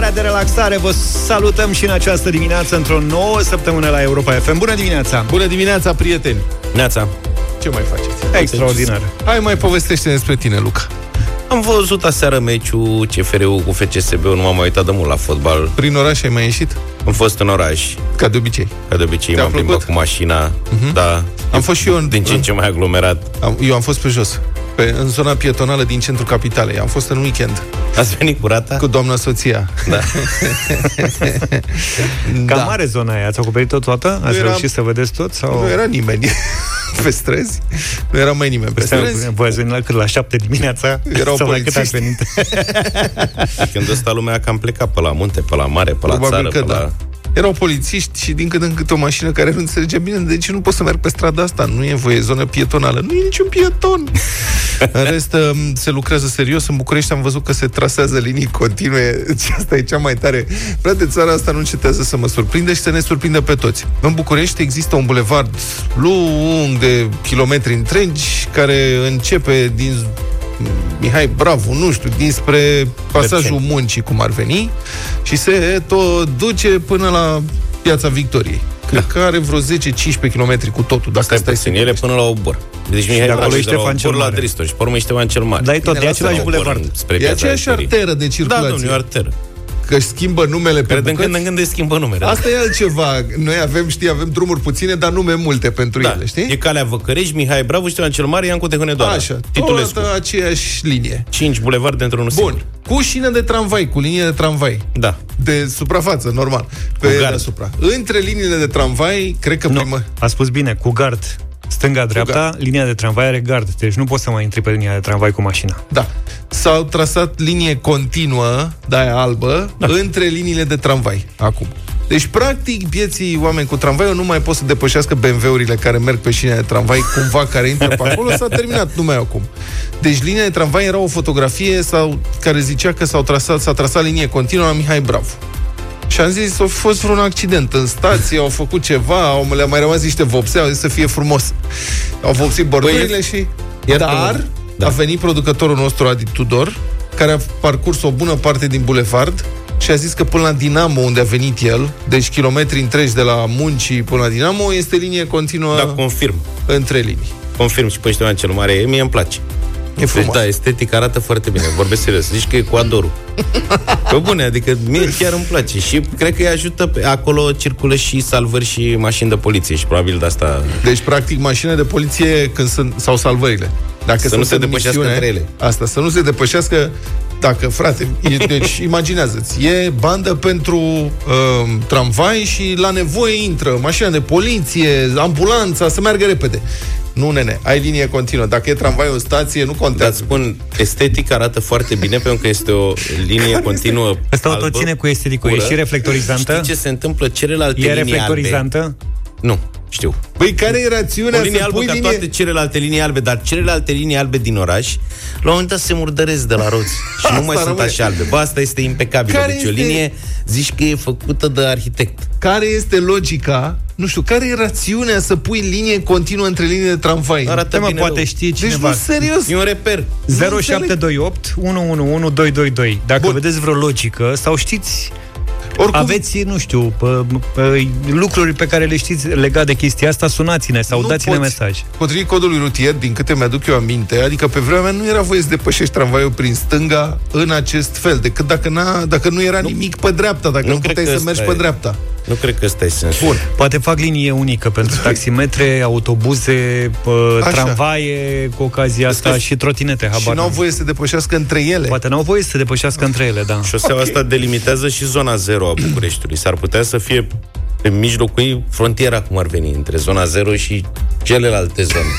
starea de relaxare. Vă salutăm și în această dimineață într-o nouă săptămână la Europa FM. Bună dimineața! Bună dimineața, prieteni! Neața. Ce mai faceți? Extraordinar. Hai mai povestește despre tine, Luca. Am văzut aseară meciul CFR-ul cu FCSB-ul, nu m-am mai uitat de mult la fotbal. Prin oraș ai mai ieșit? Am fost în oraș, Ca de obicei. ca de obicei, Te-a m-am plimbat plăcut? cu mașina, Mhm. da. Am fost și eu în, Din ce în ce mai aglomerat. Am, eu am fost pe jos, pe, în zona pietonală din centrul capitalei. Am fost în weekend Ați venit cu rata? cu doamna soția. Da. Cam Da. mare zona aia. Ați acoperit-o toată? Ați era- reușit să vedeți tot? Sau... Nu era nimeni pe străzi. Nu era mai nimeni pe Stai, străzi. Voi ați venit la cât? La șapte dimineața? Erau Sau la cât ați polițiști. venit? Când ăsta lumea a cam plecat pe la munte, pe la mare, pe la Probabil țară, că pe da. la... Erau polițiști și din când în câte o mașină care nu înțelegea bine de ce nu pot să merg pe strada asta. Nu e voie, zonă pietonală. Nu e niciun pieton. în rest, um, se lucrează serios. În București am văzut că se trasează linii continue și asta e cea mai tare. Frate, țara asta nu încetează să mă surprindă și să ne surprindă pe toți. În București există un bulevard lung de kilometri întregi care începe din Mihai Bravo, nu știu, dinspre pasajul Berceni. muncii, cum ar veni, și se tot duce până la Piața Victoriei. Cred că are vreo 10-15 km cu totul, dacă Stai stai puțin, să ele până la Obor. Deci Mihai de acolo Bravo e de la Ștefan cel Obor la Mare. Dristor și pe urmă e Ștefan cel Mare. Dar e tot, Bine, e lasă-mă, același Obor bulevard. Spre E Piața aceeași Victoriei. arteră de Da, circulație. domnule, e o arteră. Că își schimbă numele pe Care din când bucăți. în când îi schimbă numele. Asta e altceva. Noi avem, știi, avem drumuri puține, dar nume multe pentru da. ele, știi? E calea Văcărești, Mihai Bravo, Ștefan cel Mare, Iancu Tehunedoara. Așa, Titulescu. toată aceeași linie. 5 bulevarde într-unul Bun, singur. cu șină de tramvai, cu linie de tramvai. Da. De suprafață, normal. Pe gard. deasupra. Între liniile de tramvai, cred că Nu, primă... a spus bine, cu gard. Stânga-dreapta, linia de tramvai are gard. Deci nu poți să mai intri pe linia de tramvai cu mașina. Da. S-au trasat linie continuă, de aia albă, da. între liniile de tramvai, acum. Deci, practic, vieții oameni cu tramvaiul nu mai pot să depășească BMW-urile care merg pe șine de tramvai, cumva, care intră pe acolo, s-a terminat, nu mai au cum. Deci, linia de tramvai era o fotografie sau, care zicea că s-au trasat, s-a trasat linie continuă la Mihai Bravo. Și am zis, a fost vreun accident în stație, au făcut ceva, au, le-a mai rămas niște vopse, au zis să fie frumos. Au vopsit bordurile Băi, și... iartă-mă. Dar Da. a venit producătorul nostru, Adi Tudor, care a parcurs o bună parte din bulevard și a zis că până la Dinamo, unde a venit el, deci kilometri întregi de la muncii până la Dinamo, este linie continuă Da, confirm. între linii. Confirm și pe Ștefan cel Mare. Mie îmi place. E frumos. Deci, da, estetic arată foarte bine. Vorbesc serios. Zici că e cu adorul. Pe bune, adică mie chiar îmi place. Și cred că îi ajută pe... Acolo circulă și salvări și mașini de poliție și probabil de asta... Deci, practic, mașinile de poliție când sunt, sau salvările. Dacă Să nu sunt se în depășească misiune, între ele. Asta, să nu se depășească dacă, frate, e, deci imaginează-ți, e bandă pentru uh, tramvai și la nevoie intră mașina de poliție, ambulanța, să meargă repede. Nu, nene, ai linie continuă. Dacă e tramvai o stație, nu Dar contează. îți spun, estetic arată foarte bine pentru că este o linie continuă Asta o albă, tot ține cu esteticul. E pură. și reflectorizantă? Știi ce se întâmplă? Celelalte E linii reflectorizantă? albe... Nu, știu. Băi, care e O rațiunea linie să albă pui ca linie... toate celelalte linii albe, dar celelalte linii albe din oraș, la un moment dat se murdăresc de la roți și nu Asta mai sunt rămâne. așa albe. Bă, asta este impecabil. Care Deci o este- linie, zici că e făcută de arhitect. Care este logica, nu știu, care e rațiunea să pui linie continuă între linii de tramvai? Arată mă, bine poate rău. știe deci cineva. nu, serios. E un reper. 0728 111 222. Dacă Bun. vedeți vreo logică sau știți Oricum, Aveți, nu știu, pă, pă, lucruri pe care le știți legat de chestia asta, sunați-ne sau nu dați-ne poți. mesaj. Potrivit codului rutier, din câte mi-aduc eu aminte, adică pe vremea mea nu era voie să depășești tramvaiul prin stânga în acest fel, decât dacă, n-a, dacă nu era nimic pe dreapta, dacă nu, nu nu cred puteai că să mergi ăsta pe e. dreapta. Nu cred că ăsta e sensul. Bun. Poate fac linie unică pentru taximetre, autobuze, pă, Așa. tramvaie, cu ocazia asta Asta- și trotinete, Și habar nu au n-am. voie să depășească între ele. Poate n-au voie să se depășească între ele, da. Șoseaua asta delimitează și zona 0 a Bucureștiului. S-ar putea să fie pe mijlocul ei frontiera, cum ar veni, între zona 0 și celelalte zone.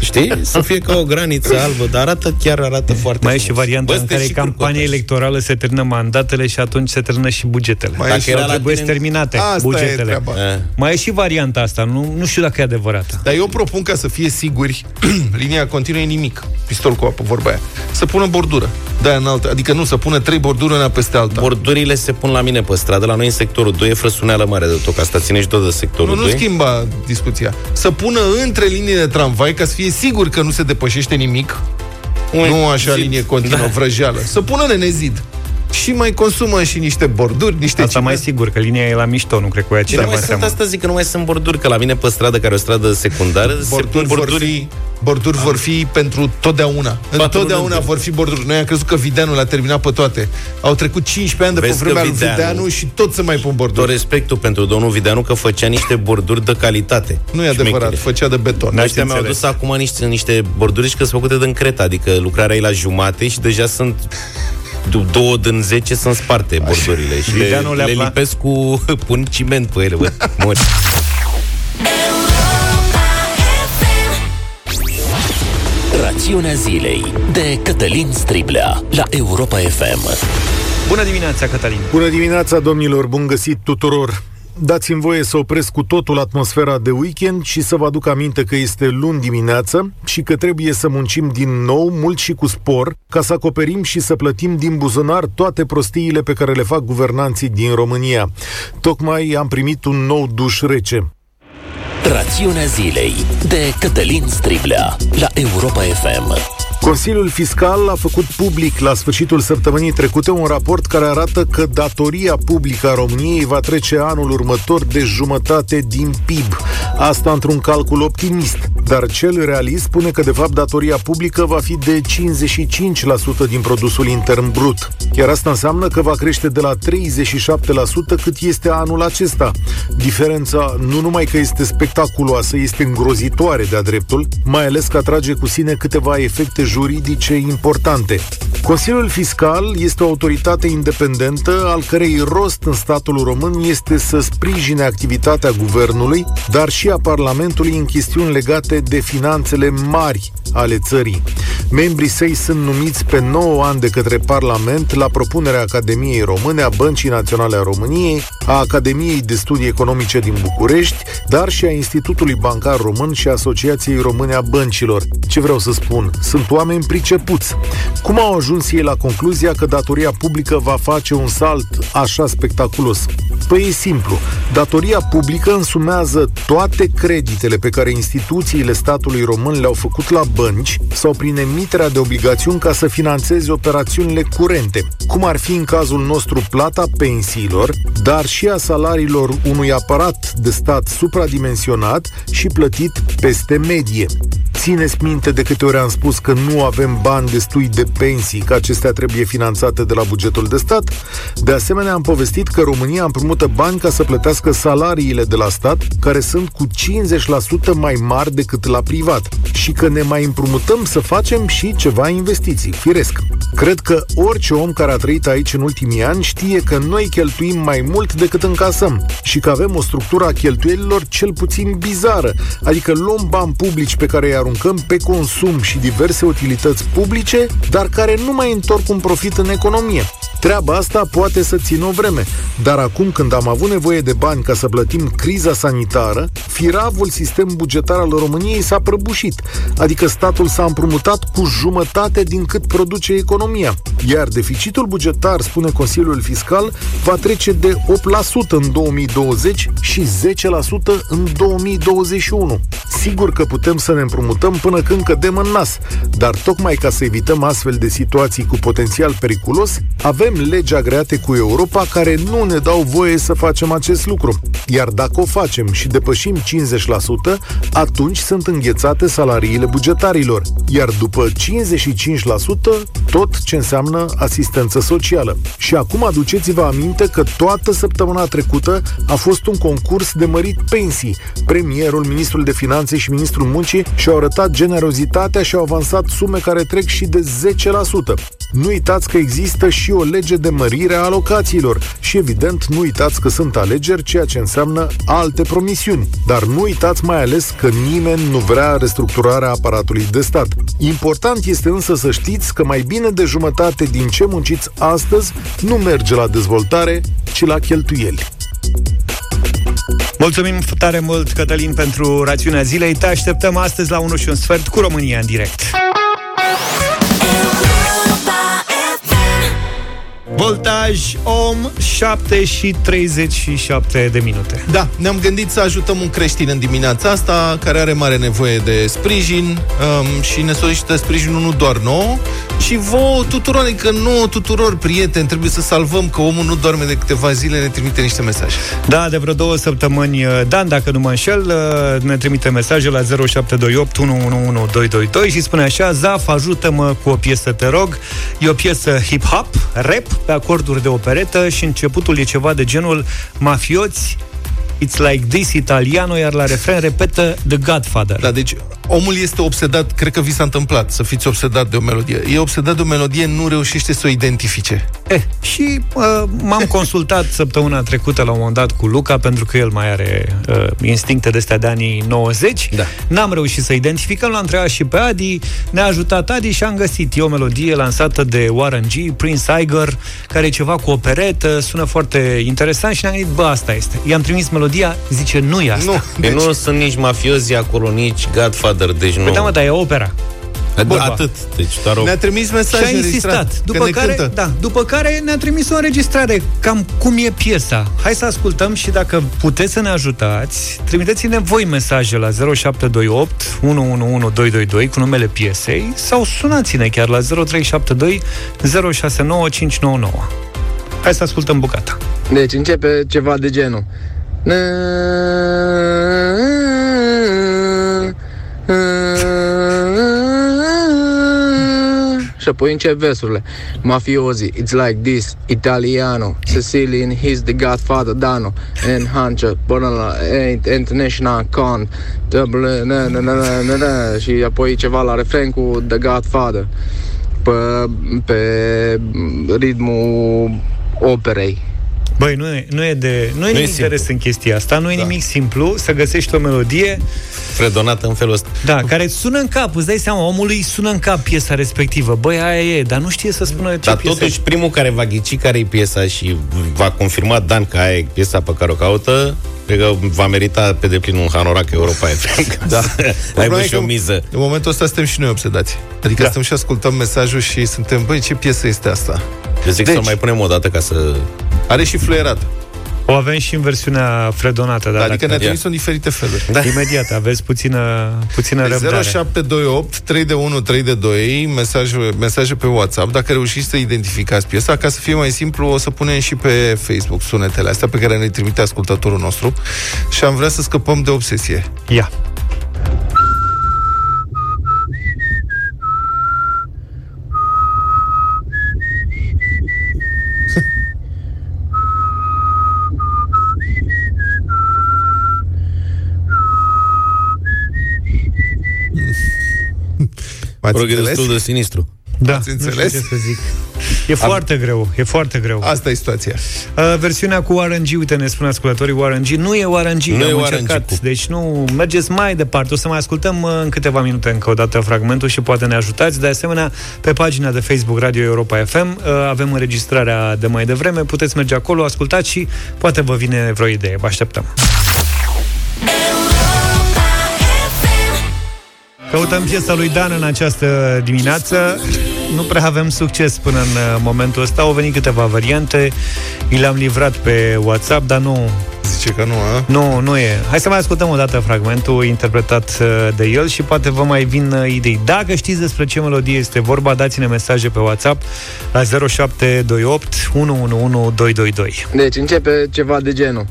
Știi? Să fie ca o graniță albă, dar arată, chiar arată foarte Mai e și frumos. varianta Bă, în sunteți care și campania curcotași. electorală se termină mandatele și atunci se termină și bugetele. Mai Dacă e și era la trebuie tine- terminate Asta e bugetele. treaba. Eh. Mai e și varianta asta, nu, nu știu dacă e adevărată. Dar eu propun ca să fie siguri, linia continuă e nimic. Pistol cu apă, vorba aia. Să pună bordură. De înaltă. Adică nu, să pună trei borduri una peste alta. Bordurile se pun la mine pe stradă, la noi în sectorul 2 e frăsuneală mare de tot, că asta ține și tot de sectorul nu, nu 2. schimba discuția. Să pună între linii de tramvai ca să fie sigur că nu se depășește nimic. Un nu așa zid. linie continuă, Da. vrăjeală. Să pună nene zid. Și mai consumă și niște borduri, niște Asta ciment. mai sigur, că linia e la mișto, nu cred că o ia Ce nu cineva mai în sunt seamă. asta zic că nu mai sunt borduri, că la mine pe stradă, care e o stradă secundară, se pun Borduri, vor borduri fi, borduri vor fi pentru totdeauna. Întotdeauna rânduri. vor fi borduri. Noi am crezut că Videanu le-a terminat pe toate. Au trecut 15 ani de pe Vezi că vremea lui Videanu- Videanu și tot se mai pun tot borduri. respectul pentru domnul Videanu că făcea niște borduri de calitate. Nu e adevărat, Șmechere. făcea de beton. Da. Ăștia mi-au înțeles. adus acum niște, niște borduri că sunt făcute din creta, adică lucrarea e la jumate și deja sunt du- două din zece sunt sparte bordurile și le, Videanu le-a le pla- lipesc cu pun ciment pe ele, bă, mori. Rațiunea zilei de Cătălin Striblea la Europa FM. Bună dimineața, Cătălin! Bună dimineața, domnilor, bun găsit tuturor! Dați-mi voie să opresc cu totul atmosfera de weekend și să vă aduc aminte că este luni dimineață și că trebuie să muncim din nou, mult și cu spor, ca să acoperim și să plătim din buzunar toate prostiile pe care le fac guvernanții din România. Tocmai am primit un nou duș rece. Rațiunea zilei de Cătălin Striblea la Europa FM. Consiliul Fiscal a făcut public la sfârșitul săptămânii trecute un raport care arată că datoria publică a României va trece anul următor de jumătate din PIB. Asta într-un calcul optimist, dar cel realist spune că de fapt datoria publică va fi de 55% din produsul intern brut. Iar asta înseamnă că va crește de la 37% cât este anul acesta. Diferența nu numai că este spectaculoasă, este îngrozitoare de-a dreptul, mai ales că atrage cu sine câteva efecte juridice importante. Consiliul Fiscal este o autoritate independentă al cărei rost în statul român este să sprijine activitatea guvernului, dar și a Parlamentului în chestiuni legate de finanțele mari ale țării. Membrii săi sunt numiți pe 9 ani de către Parlament la propunerea Academiei Române, a Băncii Naționale a României, a Academiei de Studii Economice din București, dar și a Institutului Bancar Român și a Asociației Române a Băncilor. Ce vreau să spun? Sunt oameni pricepuți. Cum au ajuns ei la concluzia că datoria publică va face un salt așa spectaculos? Păi e simplu. Datoria publică însumează toate creditele pe care instituțiile statului român le-au făcut la bănci sau prin emiterea de obligațiuni ca să financeze operațiunile curente, cum ar fi în cazul nostru plata pensiilor, dar și a salariilor unui aparat de stat supradimensionat și plătit peste medie. Țineți minte de câte ori am spus că nu avem bani destui de pensii, că acestea trebuie finanțate de la bugetul de stat? De asemenea, am povestit că România împrumută bani ca să plătească salariile de la stat, care sunt cu 50% mai mari decât la privat, și că ne mai împrumutăm să facem și ceva investiții, firesc. Cred că orice om care a trăit aici în ultimii ani știe că noi cheltuim mai mult decât încasăm și că avem o structură a cheltuielilor cel puțin bizară, adică luăm bani publici pe care îi aruncăm pe consum și diverse utilități publice, dar care nu mai întorc un profit în economie. Treaba asta poate să țină o vreme, dar acum când am avut nevoie de bani ca să plătim criza sanitară, firavul sistem bugetar al României s-a prăbușit, adică statul s-a împrumutat cu jumătate din cât produce economia, iar deficitul bugetar, spune Consiliul Fiscal, va trece de 8% în 2020 și 10% în 2021. Sigur că putem să ne împrumutăm până când cădem în nas, dar tocmai ca să evităm astfel de situații cu potențial periculos, avem legi agreate cu Europa care nu ne dau voie să facem acest lucru. Iar dacă o facem și depășim 50%, atunci sunt înghețate salariile bugetarilor, iar după 55% tot ce înseamnă asistență socială. Și acum aduceți-vă aminte că toată săptămâna trecută a fost un concurs de mărit pensii. Premierul, ministrul de finanțe și ministrul muncii și-au arătat generozitatea și au avansat sume care trec și de 10%. Nu uitați că există și o lege de mărire a alocațiilor și evident nu uitați că sunt alegeri, ceea ce înseamnă alte promisiuni. Dar nu uitați mai ales că nimeni nu vrea restructurarea aparatului de stat. Important este însă să știți că mai bine de jumătate din ce munciți astăzi nu merge la dezvoltare, ci la cheltuieli. Mulțumim tare mult, Cătălin, pentru rațiunea zilei. Te așteptăm astăzi la 1 și un sfert cu România în direct. Voltaj Om 7 și 37 de minute. Da, ne-am gândit să ajutăm un creștin în dimineața asta, care are mare nevoie de sprijin um, și ne solicită sprijinul nu doar nouă, și vouă tuturor, adică nouă tuturor prieteni, trebuie să salvăm că omul nu doarme de câteva zile, ne trimite niște mesaje. Da, de vreo două săptămăni, uh, Dan, dacă nu mă înșel, uh, ne trimite mesaje la 0728 111222 și spune așa, Zaf, ajută-mă cu o piesă, te rog. E o piesă hip-hop, rap, pe acorduri de operetă și începutul e ceva de genul mafioți, It's like this, italiano, iar la refren repetă The Godfather. Da, deci omul este obsedat, cred că vi s-a întâmplat să fiți obsedat de o melodie. E obsedat de o melodie, nu reușește să o identifice. Eh, și uh, m-am consultat săptămâna trecută la un moment dat cu Luca, pentru că el mai are uh, instincte de astea de anii 90. Da. N-am reușit să identificăm, l-am întrebat și pe Adi, ne-a ajutat Adi și am găsit. E o melodie lansată de Warren G, Prince Iger, care e ceva cu operetă, sună foarte interesant și ne-am gândit, bă, asta este. I-am trimis melodia, zice, nu e asta. Nu, Deci... deci, Nu sunt nici mafiozi acolo, nici Godfather, deci nu... Păi da, mă, dar e opera. Da, atât, deci doar o... ne-a trimis Și mesaj a insistat. După care, cântă. da, după care ne-a trimis o înregistrare. Cam cum e piesa. Hai să ascultăm și dacă puteți să ne ajutați, trimiteți-ne voi mesaje la 0728 111222 cu numele piesei sau sunați-ne chiar la 0372 069599. Hai să ascultăm bucata. Deci începe ceva de genul. Și apoi încep versurile. Mafiosi, it's like this, Italiano, Sicilian, he's the godfather, Dano, and Hunter, Bonala, International Con, double, na, na, na, na, na, na, și apoi ceva la refren cu The Godfather, pe, pe ritmul operei. Băi, nu e, nu e, de, nu e nimic simplu. de rest în chestia asta, nu e Da. nimic simplu să găsești o melodie fredonată în felul ăsta. Da, care sună în cap, îți dai seama, omului sună în cap piesa respectivă. Băi, aia e, dar nu știe să spună ce Dar piesă totuși primul care va ghici care e piesa și va confirma Dan că aia e piesa pe care o caută, cred că va merita pe deplin un hanorac Europa FM. Da. Ai Problema e și o că miză. În momentul ăsta suntem și noi obsedați. Adică Da. stăm și ascultăm mesajul și suntem, băi, ce piesă este asta? Eu zic Deci- să mai punem o dată ca să... Are și fluierat. O avem și în versiunea fredonată, da, adică ne-a dacă... trimis în diferite feluri. Da. Imediat, aveți puțină, puțină răbdare. 0728 3 de 1 3 de 2 mesaje, mesaje pe WhatsApp Dacă reușiți să identificați piesa Ca să fie mai simplu, o să punem și pe Facebook Sunetele astea pe care ne trimite ascultătorul nostru Și am vrea să scăpăm de obsesie Ia. M-ați Mă rog, e înțeles? destul de sinistru. Da, Ați nu știu înțeles? ce să zic. E foarte greu, e foarte greu. Asta e situația Uh, versiunea cu Warren G, uite, ne spun ascultătorii Warren G, nu e Warren G, Nu e am Warren încercat. G cu- Deci nu, mergeți mai departe. O să mai ascultăm uh, în câteva minute încă o dată fragmentul și poate ne ajutați. De asemenea, pe pagina de Facebook Radio Europa FM uh, avem înregistrarea de mai devreme, puteți merge acolo, ascultați și poate vă vine vreo idee. Vă așteptăm. Căutăm piesa lui Dan în această dimineață. Nu prea avem succes până în uh, momentul ăsta. Au venit câteva variante. I le-am livrat pe WhatsApp, dar nu, Zice că nu, a? nu, nu e. Hai să mai ascultăm o dată fragmentul interpretat uh, de el și poate vă mai vin uh, idei. Dacă știți despre ce melodie este vorba, dați-ne mesaje pe WhatsApp la 0728 111222. Deci începe ceva de genul.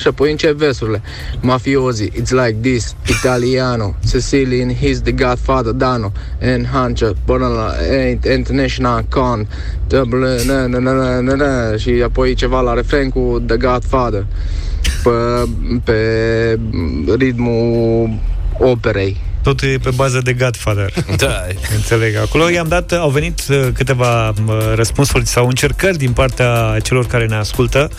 Și apoi încep versurile. Mafiosi, it's like this, Italiano, Sicilian, he's the godfather, Dano, and Hunter, Bonala, International Con, double, na, na, na, na, na, na, și apoi ceva la refren cu The Godfather, pe, pe ritmul operei. Totul e pe bază de Godfather. Da. Înțeleg. Acolo i-am dat, au venit uh, câteva uh, răspunsuri sau încercări din partea celor care ne ascultă.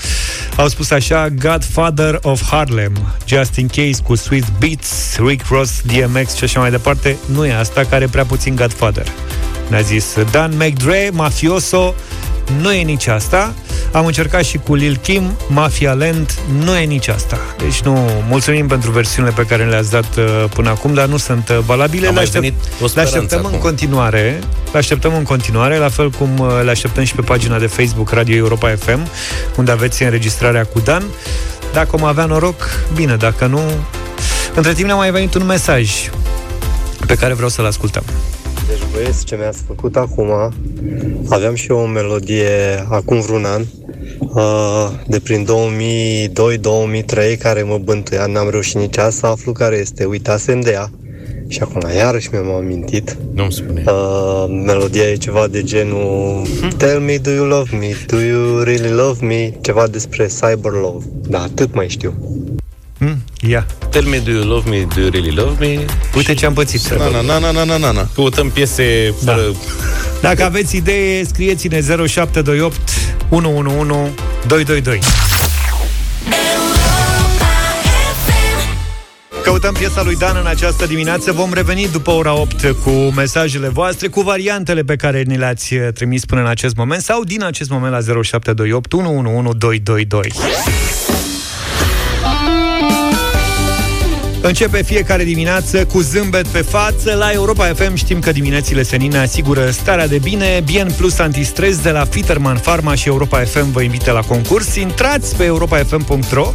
Au spus așa, Godfather of Harlem, Just in Case cu Sweet Beats, Rick Ross, DMX și așa mai departe. Nu e asta, care e prea puțin Godfather. Ne-a zis Dan McDre, Mafioso, nu e nici asta. Am încercat și cu Lil Kim, Mafia Land, nu e nici asta. Deci nu, mulțumim pentru versiunile pe care le-ați dat uh, până acum, dar nu sunt uh, valabile. A le, mai aștept, venit o le speranță așteptăm acum. în continuare, le așteptăm în continuare, la fel cum uh, le așteptăm și pe pagina de Facebook Radio Europa FM, unde aveți înregistrarea cu Dan. Dacă om avea noroc, bine, dacă nu... Între timp ne-a mai venit un mesaj pe care vreau să-l ascultăm. Deci băieți, ce mi-ați făcut acum, aveam și eu o melodie acum vreun an, uh, de prin 2002-2003, care mă bântuia, n-am reușit nici azi să aflu care este, uitasem de ea. Și acum iarăși mi-am amintit. Nu-mi spune. Uh, melodia e ceva de genul Tell me, do you love me? Do you really love me? Ceva despre cyber love. Da, atât mai știu. Hmm? Ia. Tell me, do you love me, do you really love me? Uite ce am pățit. Na, na, na, na, na, na, na, na. Căutăm piese Da. fără... Dacă aveți idee, scrieți-ne 0728 111 222. Căutăm piesa lui Dan în această dimineață. Vom reveni după ora 8 cu mesajele voastre, cu variantele pe care ni le-ați eh, trimis până în acest moment sau din acest moment la 0728 111 222. Începe fiecare dimineață cu zâmbet pe față. La Europa FM știm că diminețile senine asigură starea de bine. Bien Plus Antistres de la Fiterman Pharma și Europa FM vă invită la concurs. Intrați pe europafm.ro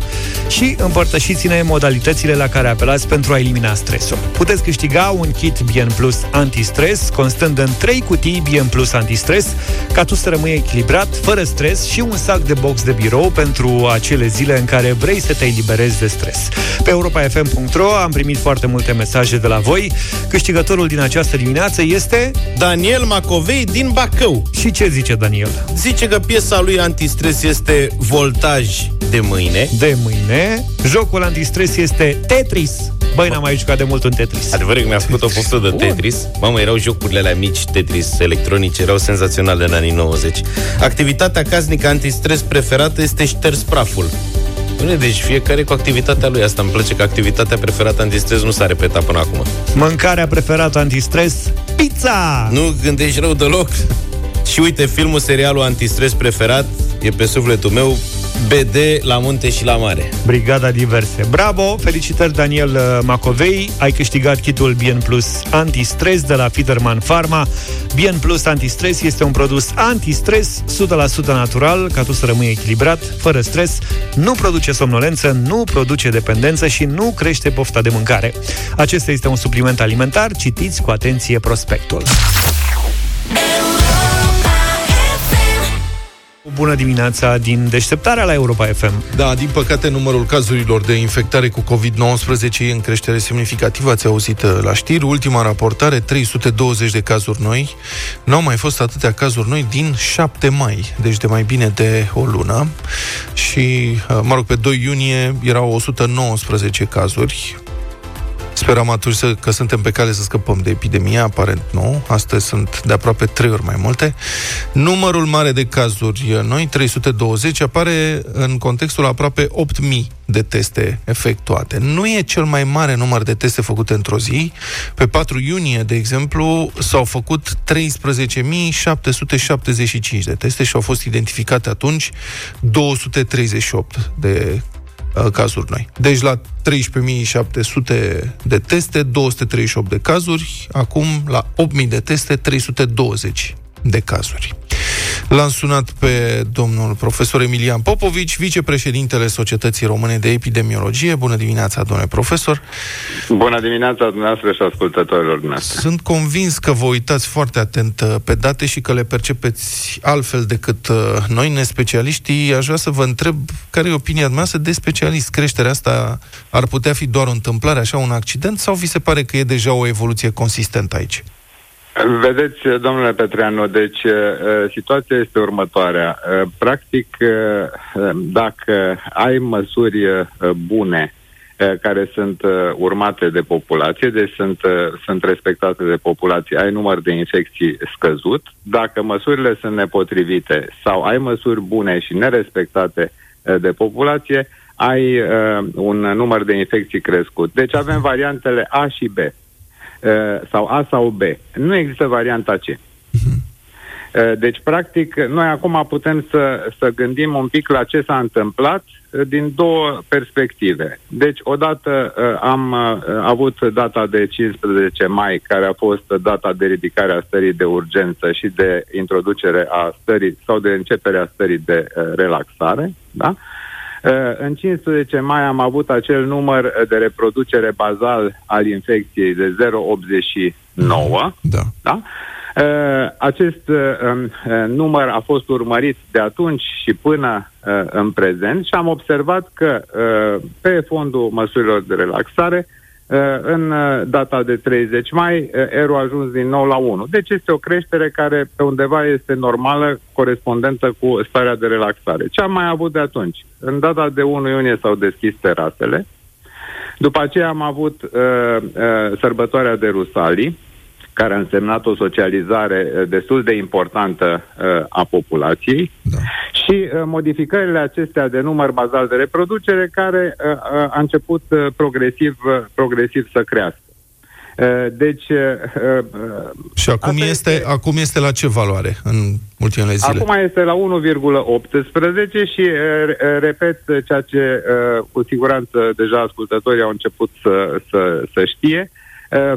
și împărtășiți-ne modalitățile la care apelați pentru a elimina stresul. Puteți câștiga un kit Bien Plus Antistres, constând în 3 cutii Bien Plus Antistres, ca tu să rămâi echilibrat, fără stres și un sac de box de birou pentru acele zile în care vrei să te eliberezi de stres. Pe europafm.ro am primit foarte multe mesaje de la voi. Câștigătorul din această dimineață este... Daniel Macovei din Bacău. Și ce zice Daniel? Zice că piesa lui antistres este Voltaj de mâine. De mâine, jocul antistres este Tetris. Băi, n-am mai jucat de mult un Tetris. Adevăr că mi-a făcut o poftă de Tetris. Mamă, erau jocurile alea mici Tetris electronice, erau senzaționale în anii 90. Activitatea casnică antistres preferată este șters praful. Bine, deci fiecare cu activitatea lui. Asta îmi place că activitatea preferată antistres nu s-a repetat până acum. Mâncarea preferată antistres? Pizza! Nu gândești rău deloc. Și uite, filmul, serialul antistres preferat e pe sufletul meu BD la munte și la mare. Brigada Diverse. Bravo! Felicitări, Daniel uh, Macovei. Ai câștigat kitul Bien Plus Antistres de la Fiderman Pharma. Bien Plus Antistres este un produs antistres 100% natural, ca tu să rămâi echilibrat, fără stres, nu produce somnolență, nu produce dependență și nu crește pofta de mâncare. Acesta este un supliment alimentar. Citiți cu atenție prospectul. Bună dimineața din deșteptarea la Europa FM. Da, din păcate, numărul cazurilor de infectare cu COVID-19 e în creștere semnificativă. Ați auzit uh, la știri. Ultima raportare, 320 de cazuri noi. N-au mai fost atâtea cazuri noi din 7 mai, deci de mai bine de o lună. Și, uh, mă rog, pe 2 iunie erau 119 cazuri. Speram atunci să, că suntem pe cale să scăpăm de epidemie, aparent nu. Astăzi sunt de aproape trei ori mai multe. Numărul mare de cazuri noi, 320, apare în contextul aproape 8.000 de teste efectuate. Nu e cel mai mare număr de teste făcute într-o zi. Pe 4 iunie, de exemplu, s-au făcut 13.775 de teste și au fost identificate atunci 238 de uh, cazuri noi. Deci la 13.700 de teste, 238 de cazuri, acum la 8.000 de teste, 320 de cazuri. L-am sunat pe domnul profesor Emilian Popovici, vicepreședintele Societății Române de Epidemiologie. Bună dimineața, domnule profesor! Bună dimineața dumneavoastră și ascultătorilor dumneavoastră. Sunt convins că vă uitați foarte atent uh, pe date și că le percepeți altfel decât uh, noi, nespecialiștii. Aș vrea să vă întreb care e opinia dumneavoastră de specialist. Creșterea asta ar putea fi doar o întâmplare, așa, un accident, sau vi se pare că e deja o evoluție consistentă aici? Vedeți, domnule Petreanu, deci uh, situația este următoarea. Uh, Practic, uh, dacă ai măsuri uh, bune uh, care sunt uh, urmate de populație, deci sunt, uh, sunt respectate de populație, ai număr de infecții scăzut. Dacă măsurile sunt nepotrivite sau ai măsuri bune și nerespectate uh, de populație, ai uh, un număr de infecții crescut. Deci avem variantele A și B. Uh, sau A sau B. Nu există varianta C. Uh, Uh, Deci, practic, noi acum putem să, să gândim un pic la ce s-a întâmplat uh, din două perspective. Deci, odată uh, am uh, avut data de 15 mai, care a fost data de ridicare a stării de urgență și de introducere a stării sau de începere a stării de uh, relaxare, da? Uh, În 15 mai am avut acel număr uh, de reproducere bazal al infecției de 0,89, Da. da? Uh, acest uh, um, uh, număr a fost urmărit de atunci și până uh, în prezent și am observat că uh, pe fondul măsurilor de relaxare, uh, în uh, data de 30 mai, uh, erul a ajuns din nou la 1. Deci este o creștere care pe undeva este normală, corespondentă cu starea de relaxare. Ce am mai avut de atunci? În data de 1 iunie s-au deschis terasele, după aceea am avut uh, uh, sărbătoarea de Rusalii, care a însemnat o socializare uh, destul de importantă uh, a populației Da. și uh, modificările acestea de număr bazal de reproducere care uh, uh, a început uh, progresiv, uh, progresiv să crească. Uh, Deci, uh, uh, Și acum Asta este, este- acum este la ce valoare în ultimele zile? Acum este la 1,18 și uh, re- uh, repet uh, ceea ce uh, cu siguranță deja ascultătorii au început să, să, să știe. Uh,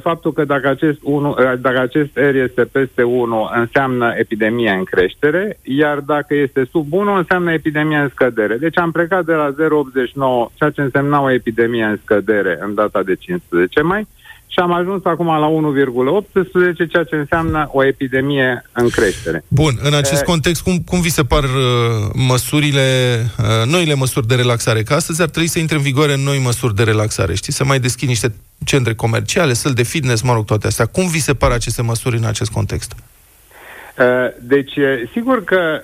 Faptul că dacă acest, 1, dacă acest R este peste 1 înseamnă epidemie în creștere, iar dacă este sub 1 înseamnă epidemie în scădere. Deci am plecat de la 0,89, ceea ce însemna o epidemie în scădere în data de 15 mai, și am ajuns acum la 1,18, ceea ce înseamnă o epidemie în creștere. Bun, în acest Eh. context, cum, cum vi se par uh, măsurile, uh, noile măsuri de relaxare? Că astăzi ar trebui să intre în vigoare noi măsuri de relaxare, știi? Să mai deschid niște centre comerciale, săli de fitness, mă rog, toate astea. Cum vi se par aceste măsuri în acest context? Uh, Deci, uh, sigur că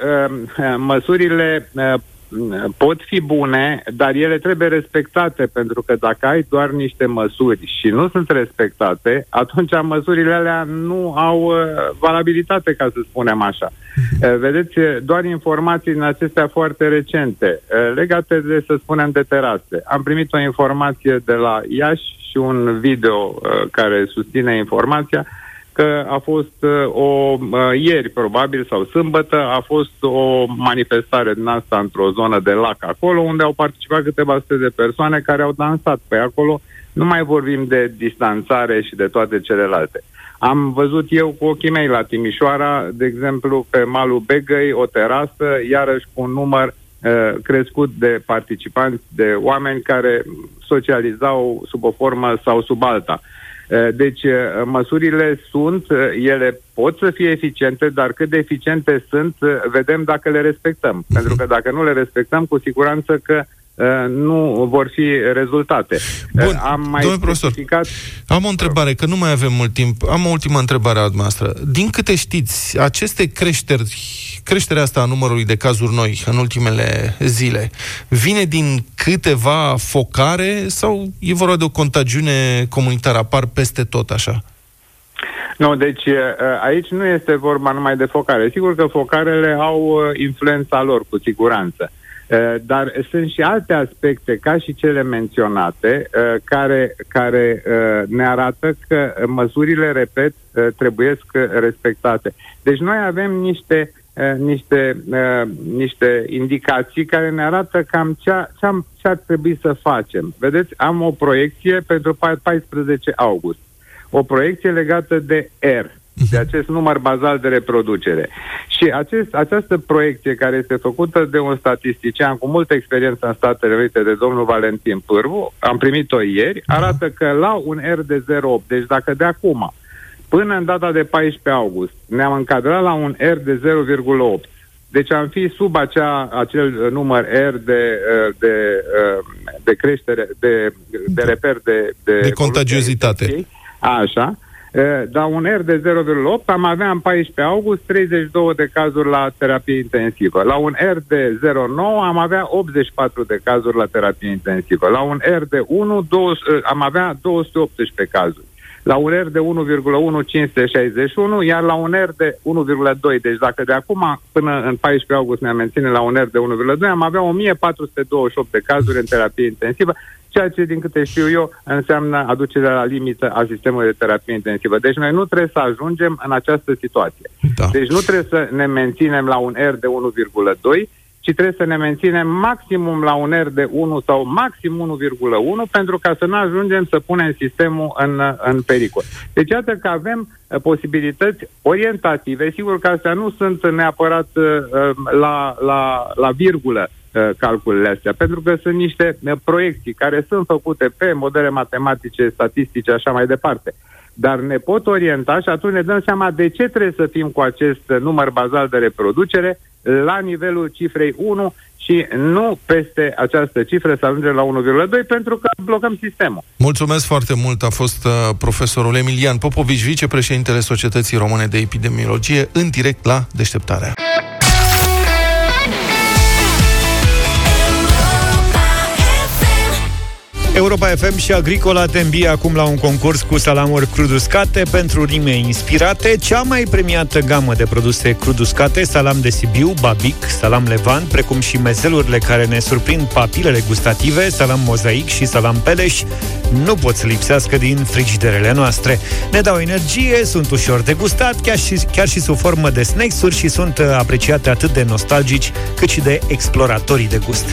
uh, măsurile uh, pot fi bune, dar ele trebuie respectate, pentru că dacă ai doar niște măsuri și nu sunt respectate, atunci măsurile alea nu au uh, valabilitate, ca să spunem așa. Uh, Vedeți, uh, doar informații din acestea foarte recente, uh, legate de, să spunem, de terase. Am primit o informație de la Iași și un video uh, care susține informația, că a fost uh, o, uh, ieri probabil, sau sâmbătă, a fost o manifestare din asta într-o zonă de lac acolo, unde au participat câteva sute de persoane care au dansat pe acolo. Nu mai vorbim de distanțare și de toate celelalte. Am văzut eu cu ochii mei la Timișoara, de exemplu, pe malul Begăi, o terasă, iarăși cu un număr uh, crescut de participanți, de oameni care socializau sub o formă sau sub alta. Uh, Deci, uh, măsurile sunt, uh, ele pot să fie eficiente, dar cât de eficiente sunt, uh, vedem dacă le respectăm. Pentru că dacă nu le respectăm, cu siguranță că uh, nu vor fi rezultate. Bun, Uh, Am mai domnule profesor, specificat... Am o întrebare, că nu mai avem mult timp. Am o ultimă întrebare a dumneavoastră. Din câte știți, aceste creșteri, creșterea asta a numărului de cazuri noi în ultimele zile, vine din câteva focare sau e vorba de o contagiune comunitară, apar peste tot așa? Nu, deci uh, aici nu este vorba numai de focare. Sigur că focarele au uh, influența lor, cu siguranță. Uh, Dar sunt și alte aspecte, ca și cele menționate, uh, care, care uh, ne arată că măsurile, repet, uh, trebuie respectate. Deci noi avem niște, uh, niște, uh, niște indicații care ne arată cam ce, ce, am, ce ar trebui să facem. Vedeți, am o proiecție pentru 14 august o proiecție legată de R, de acest număr bazal de reproducere. Și acest, această proiecție care este făcută de un statistician cu multă experiență în Statele Unite, de domnul Valentin Pârvu, am primit-o ieri, arată că la un R de 0,8, deci dacă de acum până în data de 14 august ne-am încadrat la un R de 0,8, deci am fi sub acea, acel număr R de, uh, de, uh, de creștere, de, de reper de, de, De contagiozitate. infecției. Așa. Uh, La un R de 0,8 am avea în 14 august 32 de cazuri la terapie intensivă. La un R de 0,9 am avea 84 de cazuri la terapie intensivă. La un R de 1 2, am avea 218 cazuri. La un R de 1,1 561, iar la un R de 1,2. Deci dacă de acum până în 14 august ne menține la un R de 1,2, am avea 1428 de cazuri în terapie intensivă, ceea ce, din câte știu eu, înseamnă aducerea la limită a sistemului de terapie intensivă. Deci noi nu trebuie să ajungem în această situație. Da. Deci nu trebuie să ne menținem la un R de 1,2, ci trebuie să ne menținem maximum la un R de 1 sau maxim 1,1 pentru ca să nu ajungem să punem sistemul în, în pericol. Deci iată că avem uh, posibilități orientative, sigur că astea nu sunt neapărat uh, uh, la, la, la virgulă uh, calculele astea, pentru că sunt niște uh, proiecții care sunt făcute pe modele matematice, statistice, așa mai departe. Dar ne pot orienta și atunci ne dăm seama de ce trebuie să fim cu acest uh, număr bazal de reproducere la nivelul cifrei 1 și nu peste această cifră să ajungem la 1,2 pentru că blocăm sistemul. Mulțumesc foarte mult. A fost uh, profesorul Emilian Popovici, vicepreședintele Societății Române de Epidemiologie, în direct la deșteptarea. Europa FM și Agricola te îmbie acum la un concurs cu salamuri crud uscate pentru rime inspirate. Cea mai premiată gamă de produse crud uscate, salam de Sibiu, babic, salam levan, precum și mezelurile care ne surprind papilele gustative, salam mozaic și salam peleș, nu pot să lipsească din frigiderele noastre. Ne dau energie, sunt ușor de gustat, chiar și, chiar și sub formă de snacks-uri și sunt uh, apreciate atât de nostalgici cât și de exploratorii de gust.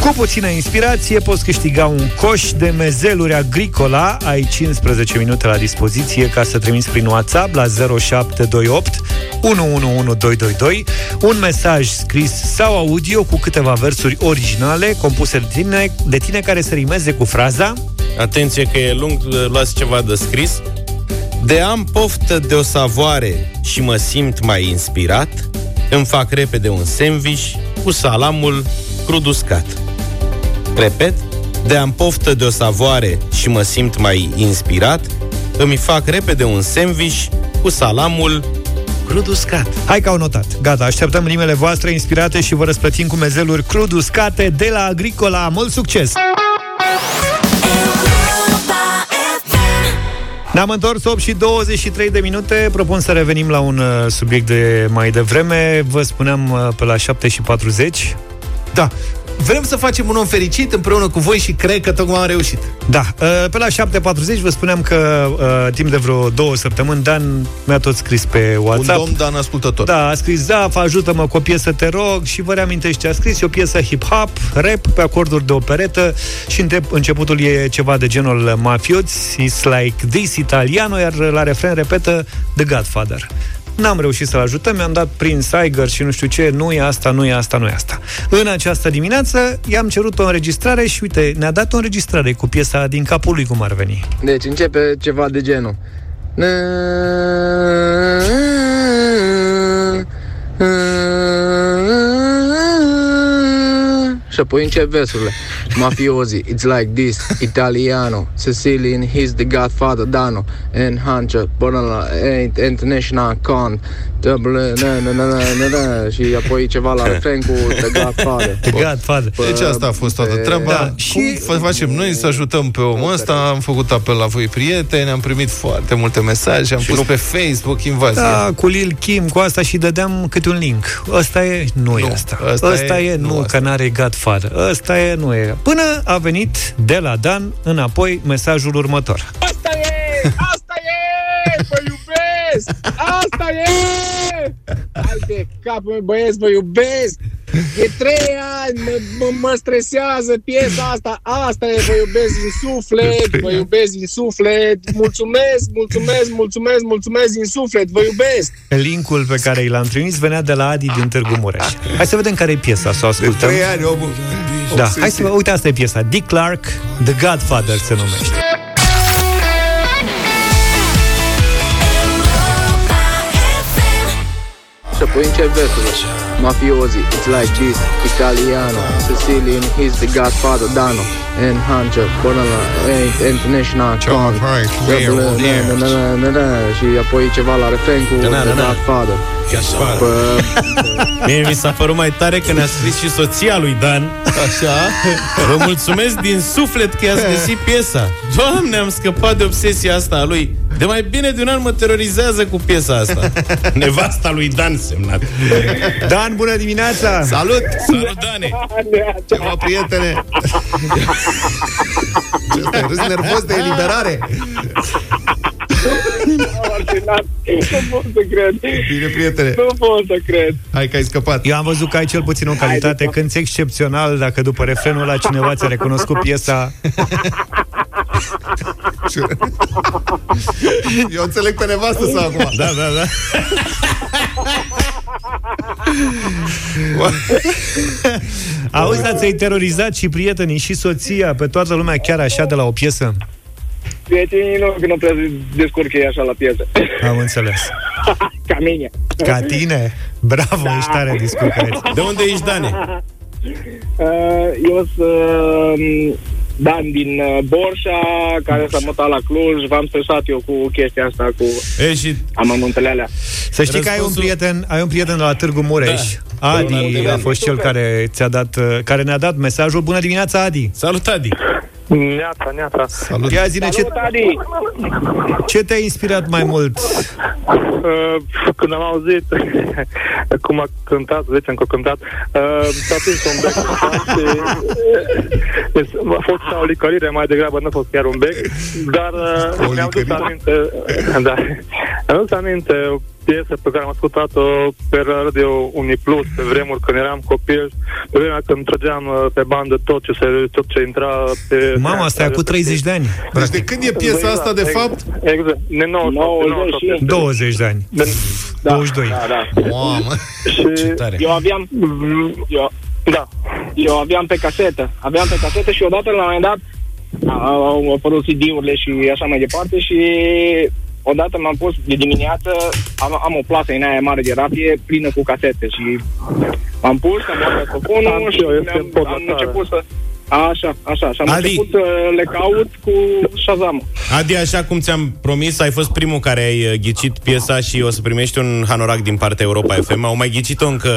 Cu puțină inspirație poți câștiga un coș de mezeluri agricola. Ai 15 minute la dispoziție ca să trimiți prin WhatsApp la 0728 111222 un mesaj scris sau audio cu câteva versuri originale compuse de tine, de tine care să rimeze cu fraza Atenție că e lung, luați ceva de scris. De am poftă de o savoare și mă simt mai inspirat, îmi fac repede un sandwich cu salamul crud uscat. Repet, de am poftă de o savoare și mă simt mai inspirat, îmi fac repede un sandwich cu salamul crud uscat. Hai că au notat. Gata, așteptăm rimele voastre inspirate și vă răsplătim cu mezeluri crud uscate de la Agricola. Mult succes! Ne-am întors 8 și 23 de minute. Propun să revenim la un uh, subiect de mai devreme. Vă spuneam uh, pe la 7 și 40. Da. Vrem să facem un om fericit împreună cu voi și cred că tocmai am reușit. Da, uh, pe la 7.40 vă spuneam că uh, timp de vreo două săptămâni Dan mi-a tot scris pe WhatsApp. Un domn Dan ascultător. Da, a scris, da, ajută-mă cu o piesă, te rog, și vă reamintești ce a scris, e o piesă hip-hop, rap, pe acorduri de operetă și înte- începutul e ceva de genul mafioți, it's like this italiano, iar la refren repetă The Godfather. N-am reușit să-l ajutăm, mi-am dat prin Saiger și nu știu ce, nu e asta, nu e asta, nu e asta. În această dimineață i-am cerut o înregistrare și uite, ne-a dat o înregistrare cu piesa din capul lui cum ar veni. Deci începe ceva de genul. Și apoi încep versurile. Mafiosi, it's like this, Italiano, Sicilian, he's the godfather, Dano, and Hunter, Bonala, international con, double, na, na, na, na, na, na, și apoi ceva la refren cu The Godfather. The Godfather. Deci asta a fost toată treaba. Da, Da, și- și cum facem noi să ajutăm pe omul ăsta? Am făcut apel la voi, prieteni, am primit foarte multe mesaje, am pus pe Facebook invazie. Da, cu Lil Kim, cu asta și dădeam câte un link. Ăsta e, nu, e Nu, asta. ăsta Ăsta e, e, nu nu, asta. că n-are Godfather. Ăsta e, nu e. Până a venit de la Dan înapoi mesajul următor. Asta e! Asta e! Vă iubesc! Asta e! Hai de capul meu, băieți, vă iubesc! E trei ani, mă, mă, mă stresează piesa asta, asta e, vă iubesc din suflet, vă iubesc din suflet, mulțumesc, mulțumesc, mulțumesc, mulțumesc din suflet, vă iubesc! Linkul pe care i l-am trimis venea de la Adi din Târgu Mureș. Hai să vedem care e piesa, să o ascultăm. ani, omul. Da, hai să vă... Uite, asta e piesa. Dick Clark, The Godfather se numește. Și apoi încep versurile. Mafiosi, it's like this, Italiano, Sicilian, he's the godfather, Dano, and Hunter, Bonala, ain't international con, right, double, yeah, na, na, na, na, na, și apoi ceva la refren cu Da, The da, da. Godfather. Bă, Mie mi s-a părut mai tare că ne-a scris și soția lui Dan. Așa. Vă mulțumesc din suflet că i-ați găsit piesa. Doamne, am scăpat de obsesia asta a lui. De mai bine de un an mă terorizează cu piesa asta. Nevasta lui Dan semnat. Dan, bună dimineața! Salut! Salut, Dane! Ceva, prietene! Ce stai, râzi nervos de eliberare? Martinat, nu pot să cred. Bine, prietene. Nu pot să cred. Hai că ai scăpat. Eu am văzut că ai cel puțin o calitate Haide, când excepțional dacă după refrenul la cineva ți-a recunoscut piesa. Eu înțeleg pe nevastă să acum. Da, da, da. Auzi, dar ți-ai terorizat și prietenii și soția pe toată lumea chiar așa de la o piesă? Prietenii nu, că nu prea se descurcă ei așa la piesă. Am înțeles. Ca mine. Ca tine? Bravo, da. ești tare discuția. De unde ești, Dane? Uh, eu sunt um, Dan din uh, Borșa, care s-a mutat la Cluj. V-am stresat eu cu chestia asta, cu E, și amănuntele alea. Să știi că ai un Răspunsul- prieten, ai un prieten de la Târgu Mureș. Da. Adi a fost cel care ți-a dat uh, care ne-a dat mesajul. Bună dimineața, Adi. salut, Adi! Neața, neața. Salut. Ia zine ce, Salut, Adi! ce te-a inspirat mai mult? Uh, când am auzit cum a cântat, zicem că a cântat, uh, s-a prins un bec și, uh, a fost ca o licărire mai degrabă, nu a fost chiar un bec, dar O uh, mi-am dus licărire? aminte, da, mi-am dus aminte o piesă pe care am ascultat-o pe radio Uniplus pe vremuri când eram copil, pe vremea când trăgeam uh, pe bandă tot ce, se, tot ce intra pe... Mama, asta e cu 30 de ani. Deci de când e piesa asta, de fapt? Exact, ne 98, 90 și- 20 de ani. de, 22. Da, da. Mamă. și Tare. Eu aveam... Eu, Da. eu aveam pe casetă. Aveam pe casetă și odată la un moment dat au au apărut CD-urile și așa mai departe și odată m-am pus de dimineață, am, am o plasă în aia mare de rapie plină cu casete și m-am pus, am luat Am microfonul și și eu, este am, în pod la am țară. început să... Așa, așa, și am Adi. început să le caut cu Shazam. Adi, așa cum ți-am promis, ai fost primul care ai uh, ghicit piesa și o să primești un hanorac din partea Europa FM. Au mai ghicit-o încă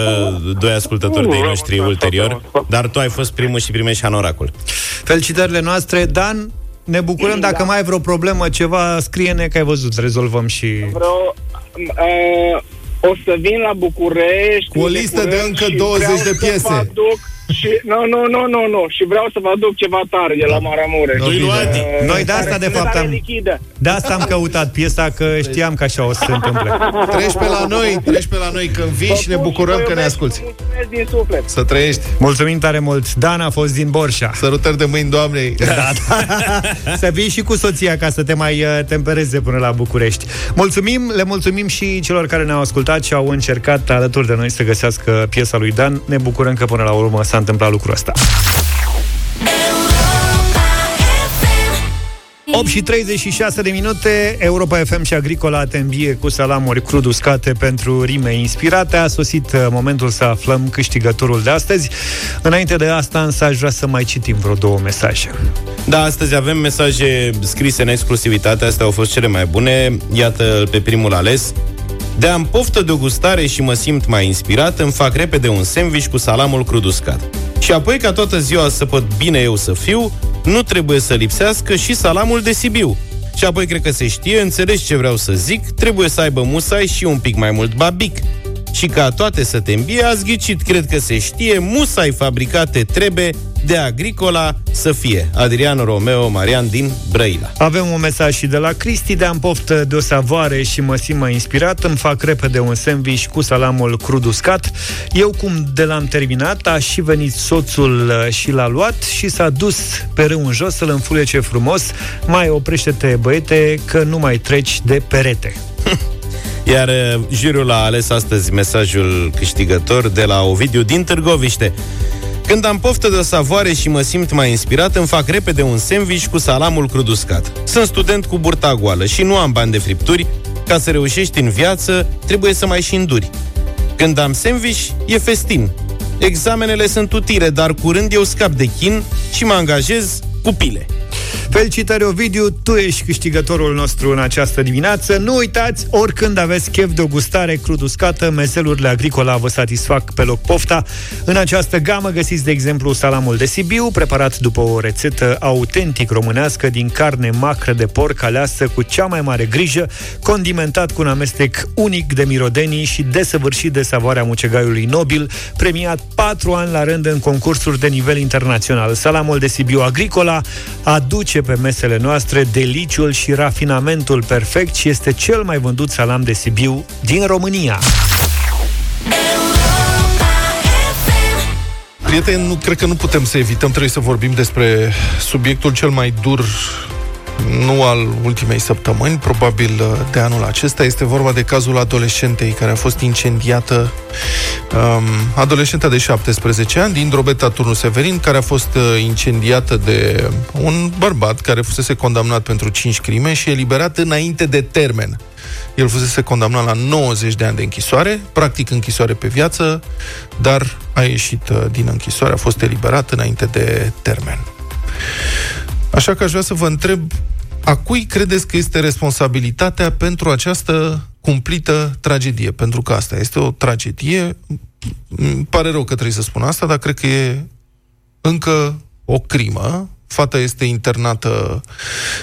doi ascultători de-ai noștri ulterior, dar tu ai fost primul și primești hanoracul. Felicitările noastre, Dan. Ne bucurăm dacă mai ai vreo problemă, ceva, scrie-ne că ai văzut, rezolvăm și... Vreau... Uh, o să vin la București Cu o listă de curând încă și 20 vreau de să piese. vă aduc și, nu, nu, nu, nu, nu. Și vreau să vă aduc ceva tare de la Maramureș. Nu-i lui Adi. Uh, Noi de asta, care- de fapt, care am- lichidă. De asta am căutat piesa, că știam că așa o să se întâmple. Treci pe la noi, treci pe la noi când vii și ne Vă pup bucurăm vă că ne iubesc, asculti. Mulțumesc din suflet. Să trăiești. Mulțumim tare mult. Dan a fost din Borșa. Sărutări de mâini, Doamnei. Da, da. Să vii și cu soția ca să te mai uh, tempereze până la București. Mulțumim, le mulțumim și celor care ne-au ascultat și au încercat alături de noi să găsească piesa lui Dan. Ne bucurăm că până la urmă s-a întâmplat lucrul ăsta. 8 și 36 de minute, Europa FM și Agricola te învie cu salamuri crud uscate pentru rime inspirate. A sosit uh, momentul să aflăm câștigătorul de astăzi. Înainte de asta, însă, aș vrea să mai citim vreo două mesaje. Da, astăzi avem mesaje scrise în exclusivitate, astea au fost cele mai bune. Iată pe primul ales. De am poftă de o gustare și mă simt mai inspirat, îmi fac repede un sandwich cu salamul crud uscat. Și apoi, ca toată ziua să pot bine eu să fiu, nu trebuie să lipsească și salamul de Sibiu. Și apoi cred că se știe, înțelegi ce vreau să zic, trebuie să aibă musai și un pic mai mult babic. Și ca toate să te îmbie, ați ghicit, cred că se știe, musai fabricate trebuie de agricola să fie. Adrian Romeo Marian din Brăila. Avem un mesaj și de la Cristi de am poftă de o savoare și mă simt mai inspirat. Îmi fac repede un sandwich cu salamul crud uscat. Eu, cum de l-am terminat, a și venit soțul uh, și l-a luat și s-a dus pe râu în jos să-l înfulece frumos. Mai oprește-te, băiete, că nu mai treci de perete. Iar uh, jurul a ales astăzi mesajul câștigător de la Ovidiu din Târgoviște. Când am poftă de o savoare și mă simt mai inspirat, îmi fac repede un sandwich cu salamul crud uscat. Sunt student cu burta goală și nu am bani de fripturi. Ca să reușești în viață, trebuie să mai și înduri. Când am sandwich, e festin. Examenele sunt utile, dar curând eu scap de chin și mă angajez cu pile. Felicitări, Ovidiu, tu ești câștigătorul nostru în această dimineață. Nu uitați, oricând aveți chef de o gustare crud uscată, mezelurile agricola vă satisfac pe loc pofta. În această gamă găsiți, de exemplu, salamul de Sibiu, preparat după o rețetă autentic românească din carne macră de porc aleasă cu cea mai mare grijă, condimentat cu un amestec unic de mirodenii și desăvârșit de savoarea mucegaiului nobil, premiat patru ani la rând în concursuri de nivel internațional. Salamul de Sibiu Agricola aduce pe mesele noastre deliciul și rafinamentul perfect și este cel mai vândut salam de Sibiu din România. Prieteni, nu cred că nu putem să evităm, trebuie să vorbim despre subiectul cel mai dur nu al ultimei săptămâni, probabil uh, de anul acesta. Este vorba de cazul adolescentei care a fost incendiată, um, adolescenta de 17 ani din Drobeta Turnu Severin, care a fost uh, incendiată de un bărbat care fusese condamnat pentru 5 crime și eliberat înainte de termen. El fusese condamnat la 90 de ani de închisoare, practic închisoare pe viață, dar a ieșit uh, din închisoare, a fost eliberat înainte de termen. Așa că aș vrea să vă întreb a cui credeți că este responsabilitatea pentru această cumplită tragedie? Pentru că asta este o tragedie. Îmi pare rău că trebuie să spun asta, dar cred că e încă o crimă Fata este internată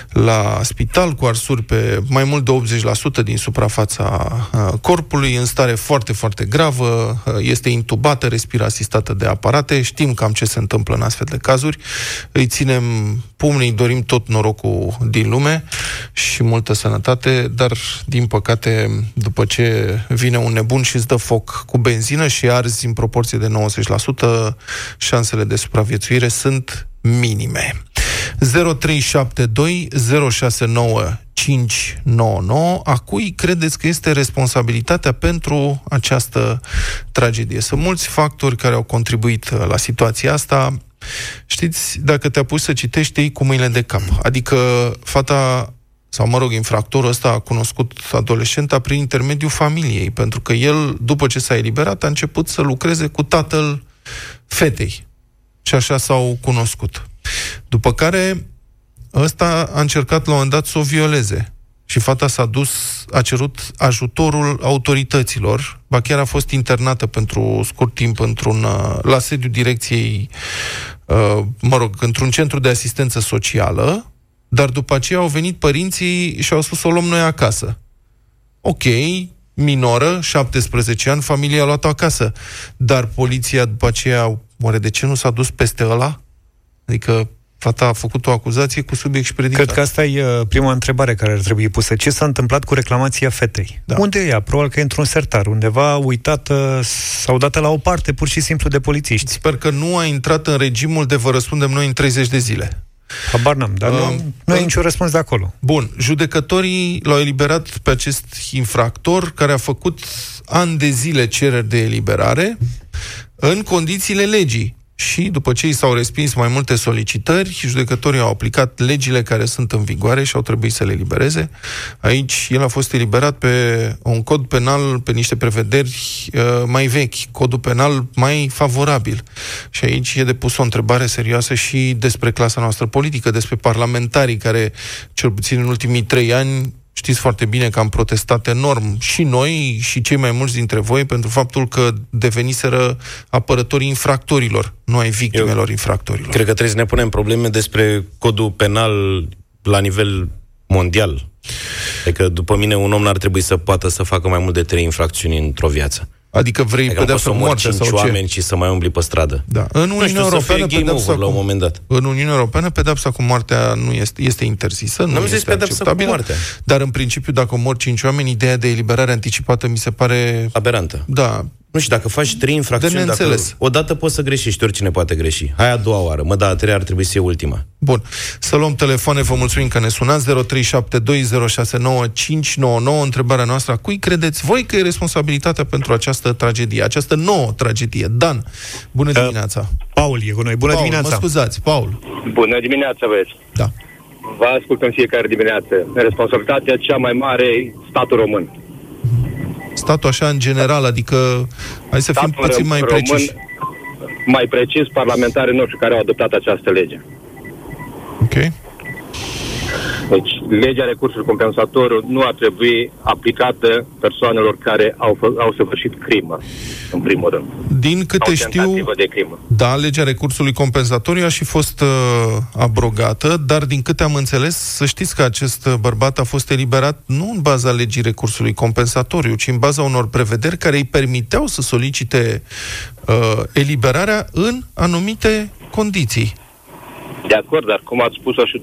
la spital cu arsuri pe mai mult de 80% din suprafața corpului, în stare foarte, foarte gravă, este intubată, respiră asistată de aparate. Știm cam ce se întâmplă în astfel de cazuri. Îi ținem pumnii, dorim tot norocul din lume și multă sănătate, dar, din păcate, după ce vine un nebun și îți dă foc cu benzină și arzi în proporție de 90%, șansele de supraviețuire sunt minime. 0372 069 599. A cui credeți că este responsabilitatea pentru această tragedie? Sunt mulți factori care au contribuit uh, la situația asta. Știți, dacă te apuci să citești, ei cu mâinile de cap. Adică fata sau mă rog, infractorul ăsta a cunoscut adolescenta prin intermediul familiei, pentru că el, după ce s-a eliberat, a început să lucreze cu tatăl fetei și așa s-au cunoscut. După care ăsta a încercat la un moment dat să o violeze. Și fata s-a dus, a cerut ajutorul autorităților, ba chiar a fost internată pentru scurt timp într-un, la sediu direcției, uh, mă rog, într-un centru de asistență socială, dar după aceea au venit părinții și au spus să o luăm noi acasă. Ok, minoră, 17 ani, familia a luat-o acasă. Dar poliția după aceea Oare de ce nu s-a dus peste ăla? Adică fata a făcut o acuzație cu subiect și predicat. Cred că asta e uh, prima întrebare care ar trebui pusă. Ce s-a întâmplat cu reclamația fetei? Da. Unde e ea? Probabil că e într-un sertar, undeva uitată sau dată la o parte, pur și simplu, de polițiști. Sper că nu a intrat în regimul de vă răspundem noi în 30 de zile. Habar n-am, dar uh, nu, nu e niciun răspuns de acolo. Bun, judecătorii l-au eliberat pe acest infractor care a făcut ani de zile cereri de eliberare în condițiile legii. Și după ce i s-au respins mai multe solicitări, judecătorii au aplicat legile care sunt în vigoare și au trebuit să le libereze. Aici el a fost eliberat pe un cod penal, pe niște prevederi uh, mai vechi, codul penal mai favorabil. Și aici e depus o întrebare serioasă și despre clasa noastră politică, despre parlamentarii care, cel puțin în ultimii trei ani, Știți foarte bine că am protestat enorm și noi și cei mai mulți dintre voi pentru faptul că deveniseră apărătorii infractorilor, nu ai victimelor Eu infractorilor. Cred că trebuie să ne punem probleme despre codul penal la nivel mondial. Adică, după mine, un om n-ar trebui să poată să facă mai mult de trei infracțiuni într-o viață. Adică vrei adică pedeapsă cu moartea sau ce? oameni și să mai umbli pe stradă. Da. În Uniunea știu, Europeană pedeapsa cu... la un moment dat. În Uniunea Europeană pedepsa cu moartea nu este, este interzisă, nu, nu este acceptabilă. Cu moartea. Dar în principiu dacă mor cinci oameni, ideea de eliberare anticipată mi se pare aberantă. Da, nu știu, dacă faci trei infracțiuni, dacă odată poți să greșești, oricine poate greși. Hai a doua oară, mă, da, a treia ar trebui să fie ultima. Bun. Să luăm telefoane, vă mulțumim că ne sunați 0372069599. Întrebarea noastră, cui credeți voi că e responsabilitatea pentru această tragedie, această nouă tragedie? Dan, bună uh, dimineața. Paul e cu noi, bună Paul, dimineața. mă scuzați, Paul. Bună dimineața, vezi. Da. Vă ascult în fiecare dimineață. Responsabilitatea cea mai mare statul român statul așa în general, adică hai să statul fim puțin mai român, preciși. Mai precis, parlamentarii noștri care au adoptat această lege. Ok. Deci, legea recursului compensatoriu nu ar trebui aplicată persoanelor care au, fă, au săvârșit crimă, în primul rând. Din câte Sau știu, tentativă de crimă. da, legea recursului compensatoriu a și fost uh, abrogată, dar din câte am înțeles, să știți că acest uh, bărbat a fost eliberat nu în baza legii recursului compensatoriu, ci în baza unor prevederi care îi permiteau să solicite uh, eliberarea în anumite condiții. De acord, dar cum ați spus-o și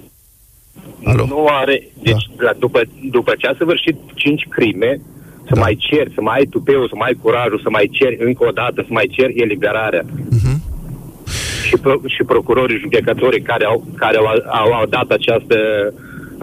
Alo? nu are, deci la, după, după ce a săvârșit cinci crime, să mai ceri, să mai ai tupeul, să mai ai curajul, să mai ceri încă o dată, să mai ceri eliberarea. Și, pro, și procurorii judecătorii care au, care au, au, au dat această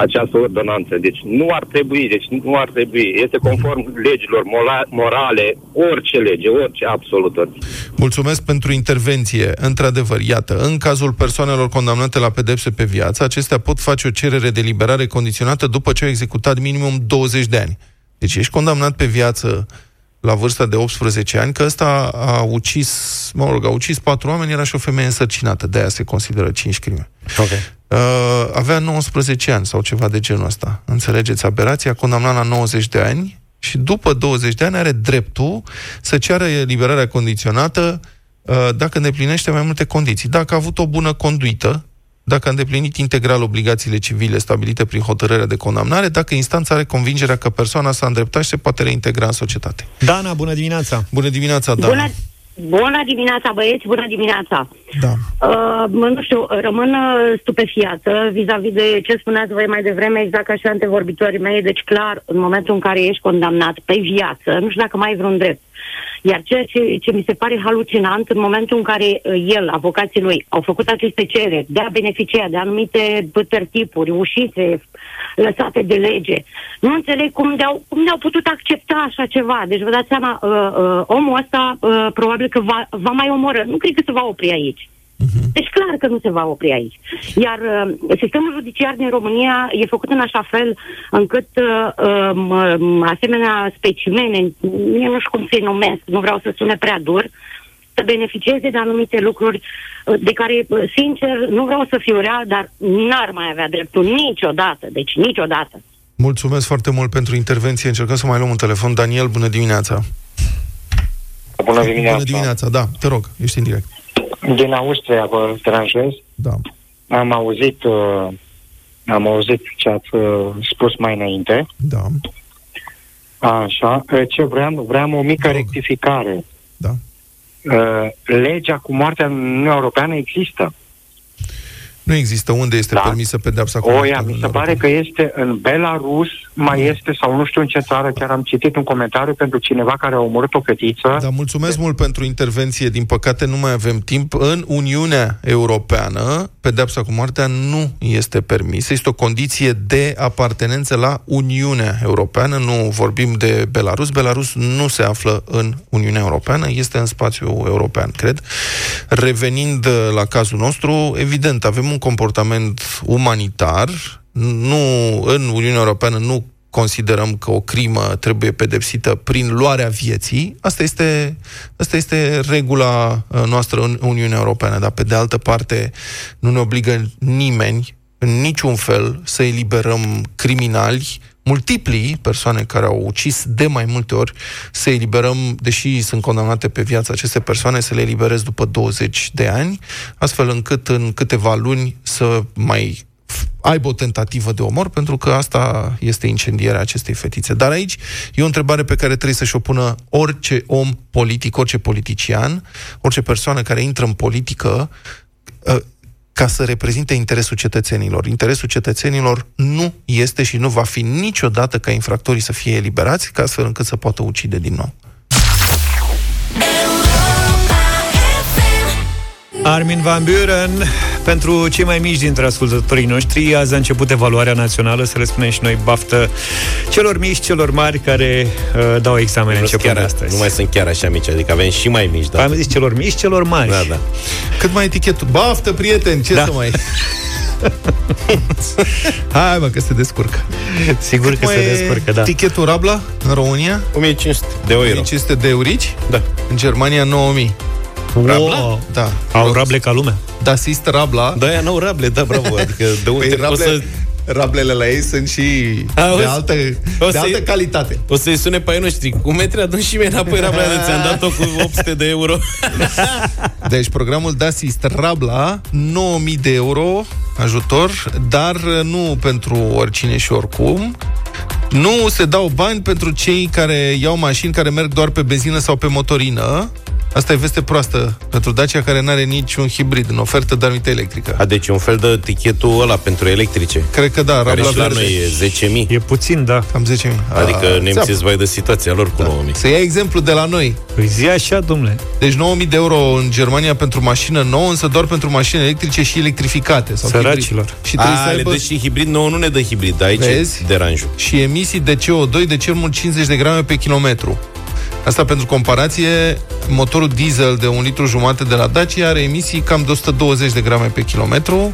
această ordonanță. Deci nu ar trebui, deci nu ar trebui. Este conform legilor mola, morale, orice lege, orice, absolut orice. Mulțumesc pentru intervenție. Într-adevăr, iată, în cazul persoanelor condamnate la pedepse pe viață, acestea pot face o cerere de liberare condiționată după ce au executat minimum 20 de ani. Deci ești condamnat pe viață la vârsta de 18 ani, că ăsta a ucis, mă rog, a ucis patru oameni, era și o femeie însărcinată, de aia se consideră 5 crime. Okay. Uh, avea 19 ani sau ceva de genul ăsta. Înțelegeți aberația? Condamnat la 90 de ani și după 20 de ani are dreptul să ceară eliberarea condiționată uh, dacă îndeplinește mai multe condiții. Dacă a avut o bună conduită, dacă a îndeplinit integral obligațiile civile stabilite prin hotărârea de condamnare, dacă instanța are convingerea că persoana s-a îndreptat și se poate reintegra în societate. Dana, bună dimineața! Bună dimineața, Dana! Bună, bună dimineața, băieți, bună dimineața! Da. Uh, nu știu, rămân uh, stupefiată vis-a-vis de ce spuneați voi mai devreme, exact ca și antevorbitorii mei, deci clar, în momentul în care ești condamnat pe viață, nu știu dacă mai ai vreun drept. Iar ceea ce, ce mi se pare halucinant, în momentul în care uh, el, avocații lui, au făcut aceste cereri de a beneficia de anumite tipuri, ușițe lăsate de lege, nu înțeleg cum de-au, cum de-au putut accepta așa ceva. Deci vă dați seama, uh, uh, omul ăsta uh, probabil că va, va mai omoră. Nu cred că se va opri aici. Deci clar că nu se va opri aici. Iar uh, sistemul judiciar din România e făcut în așa fel încât uh, um, asemenea specimene, eu nu știu cum să-i numesc, nu vreau să sune prea dur, să beneficieze de anumite lucruri uh, de care, uh, sincer, nu vreau să fiu rea, dar n-ar mai avea dreptul niciodată, deci niciodată. Mulțumesc foarte mult pentru intervenție. Încercăm să mai luăm un telefon. Daniel, bună dimineața! Bună dimineața! Bună dimineața, da, te rog, ești în direct. Din Austria vă deranjez. Da. Am auzit, uh, am auzit ce ați uh, spus mai înainte. Da. Așa. Uh, Ce vreau? Vreau o mică rectificare. Da. Uh, legea cu moartea în Uniunea Europeană există. Nu există unde este Da. permisă pedepsa cu O, moartea ia, în mi se Uniunea pare că este în Belarus, mai este, sau nu știu în ce țară, chiar am citit un comentariu pentru cineva care a omorât o fetiță. Da, mulțumesc mult pentru intervenție. Din păcate, nu mai avem timp. În Uniunea Europeană, pedepsa cu moartea nu este permisă. Este o condiție de apartenență la Uniunea Europeană. Nu vorbim de Belarus. Belarus nu se află în Uniunea Europeană, este în spațiul european, cred. Revenind uh, la cazul nostru, evident, avem un comportament umanitar. Nu, în Uniunea Europeană nu considerăm că o crimă trebuie pedepsită prin luarea vieții. Asta este, asta este regula uh, noastră în Uniunea Europeană, dar pe de altă parte nu ne obligă nimeni în niciun fel să eliberăm criminali, multiplii persoane care au ucis de mai multe ori, să eliberăm, deși sunt condamnate pe viață aceste persoane, să le eliberez după 20 de ani, astfel încât în câteva luni să mai aibă o tentativă de omor, pentru că asta este incendierea acestei fetițe. Dar aici e o întrebare pe care trebuie să-și o pună orice om politic, orice politician, orice persoană care intră în politică, ă, ca să reprezinte interesul cetățenilor. Interesul cetățenilor nu este și nu va fi niciodată ca infractorii să fie eliberați, ca astfel încât să poată ucide din nou. Armin Van Buren, pentru cei mai mici dintre ascultătorii noștri, azi a început evaluarea națională, să le spunem și noi baftă celor mici, celor mari care uh, dau examene Nu, începând chiar, astăzi. nu mai sunt chiar așa mici, adică avem și mai mici, da. Am zis celor mici, celor mari. Da, da. Cât mai etichetul? Baftă, prieten, ce Da. să mai... Hai, mă, că se descurcă. Sigur că Mai se e descurcă, da. Tichetul Rabla în România? 1500 de euro. 1500 de eurici? Da. În Germania 9000. Wow. Da. Au rable ca lumea. Da, Sist Rabla. Da, aia n-au rable, da, bravo. Adică de unde Păi, poți rable- să Rablele la ei sunt și Auzi? de altă, O de să-i- altă calitate. O să-i sune pe ai noștri. Cu metri adun și mie înapoi rabla de ți-am dat-o cu 800 de euro. Deci programul Dasist Rabla, 9000 de euro ajutor, dar nu pentru oricine și oricum. Nu se dau bani pentru cei care iau mașini care merg doar pe benzină sau pe motorină. Asta e veste proastă pentru Dacia care nu are niciun hibrid în ofertă, dar uite electrică. A, deci un fel de tichetul ăla pentru electrice. Cred că da, Care Rabla și la verde. noi e 10.000. E puțin, da. Cam 10.000. Adică A, nemții țeapă. îți vai de situația lor cu 9.000. Să ia exemplu de la noi. Păi zi așa, domnule. Deci 9000 de euro în Germania pentru mașină nouă, însă doar pentru mașini electrice și electrificate. Sau Săracilor. hibrid. Și trebuie A, să le aibă dă și hibrid, nouă nu ne dă hibrid, aici Vezi? e deranjul. și emisii de CO2 de cel mult 50 de grame pe kilometru. Asta pentru comparație, motorul diesel de un litru jumate de la Dacia are emisii cam de 120 de grame pe kilometru.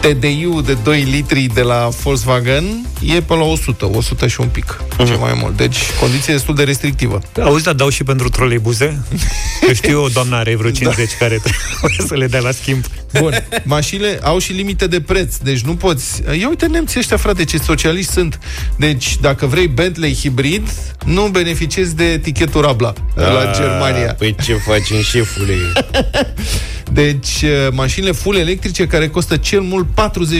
TDI-ul de 2 litri de la Volkswagen e pe la 100, 100 și un pic, Mhm. ce mai mult. Deci, condiție destul de restrictivă. Auzi, dar dau și pentru troleibuze? Că știu eu, doamna are vreo 50 care trebuie să le dea la schimb. Bun, mașinile au și limite de preț, deci nu poți... Ia uite nemții ăștia, frate, ce socialiști sunt. Deci, dacă vrei Bentley hibrid, nu beneficiezi de etichetul Rabla la A, Germania. Păi ce facem, șefule? Deci, uh, mașinile full electrice care costă cel mult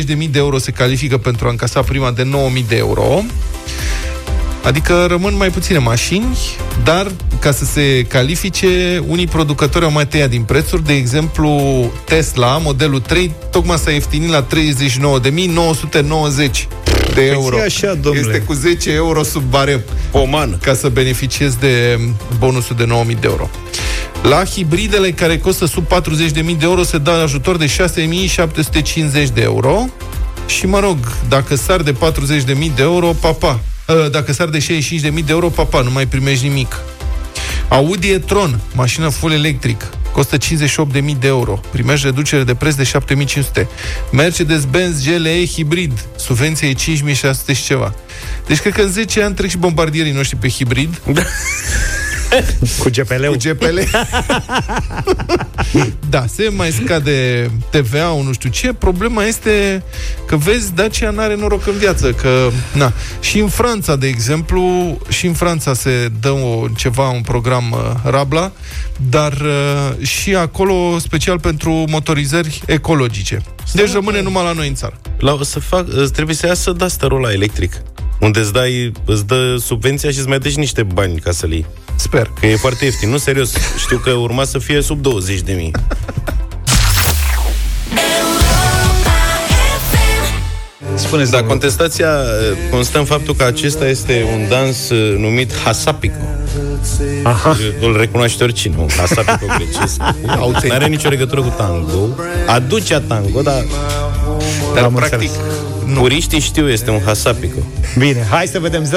40.000 de euro se califică pentru a încasa prima de 9.000 de euro. Adică rămân mai puține mașini, dar ca să se califice, unii producători au mai tăiat din prețuri. De exemplu, Tesla, modelul 3, tocmai s-a ieftinit la 39.990 de euro. zi așa, domnule. Este cu 10 euro sub barem. Poman. Ca să beneficiezi de bonusul de 9.000 de euro. La hibridele care costă sub 40.000 de euro se dă ajutor de 6.750 de euro și, mă rog, dacă sar de 40.000 de euro, papa. Uh, Dacă sar de 65.000 de euro, papa, nu mai primești nimic. Audi e-tron, mașină full electric, costă 58.000 de euro. Primești reducere de preț de 7.500. Mercedes-Benz GLE hibrid, subvenție e 5.600 și ceva. Deci cred că în 10 ani trec și bombardierii noștri pe hibrid. Cu GPL-ul. Cu GPL. da, se mai scade TVA-ul, nu știu ce. Problema este că, vezi, Dacia n-are noroc în viață. Că, na. Și în Franța, de exemplu, și în Franța se dă o, ceva, un program uh, Rabla, dar uh, și acolo special pentru motorizări ecologice. Deci rămâne numai la noi în țară. La, o să fac, îți trebuie să iasă Duster-ul ăla electric. Unde îți, dai, îți dă subvenția și îți mai dă și niște bani ca să-l iei. Sper. Că e foarte ieftin. Nu, serios. Știu că urma să fie sub 20 de mii. Spuneți, Da, domnule. contestația eh, constă în faptul că acesta este un dans eh, numit Hasapico. Aha. Îl recunoaște oricine, un Hasapico grecesc. Nu are nicio legătură cu tango. Aducea tango, dar, dar Am practic, înțeles. puriștii știu, este un Hasapico. Bine, hai să vedem 0372069599.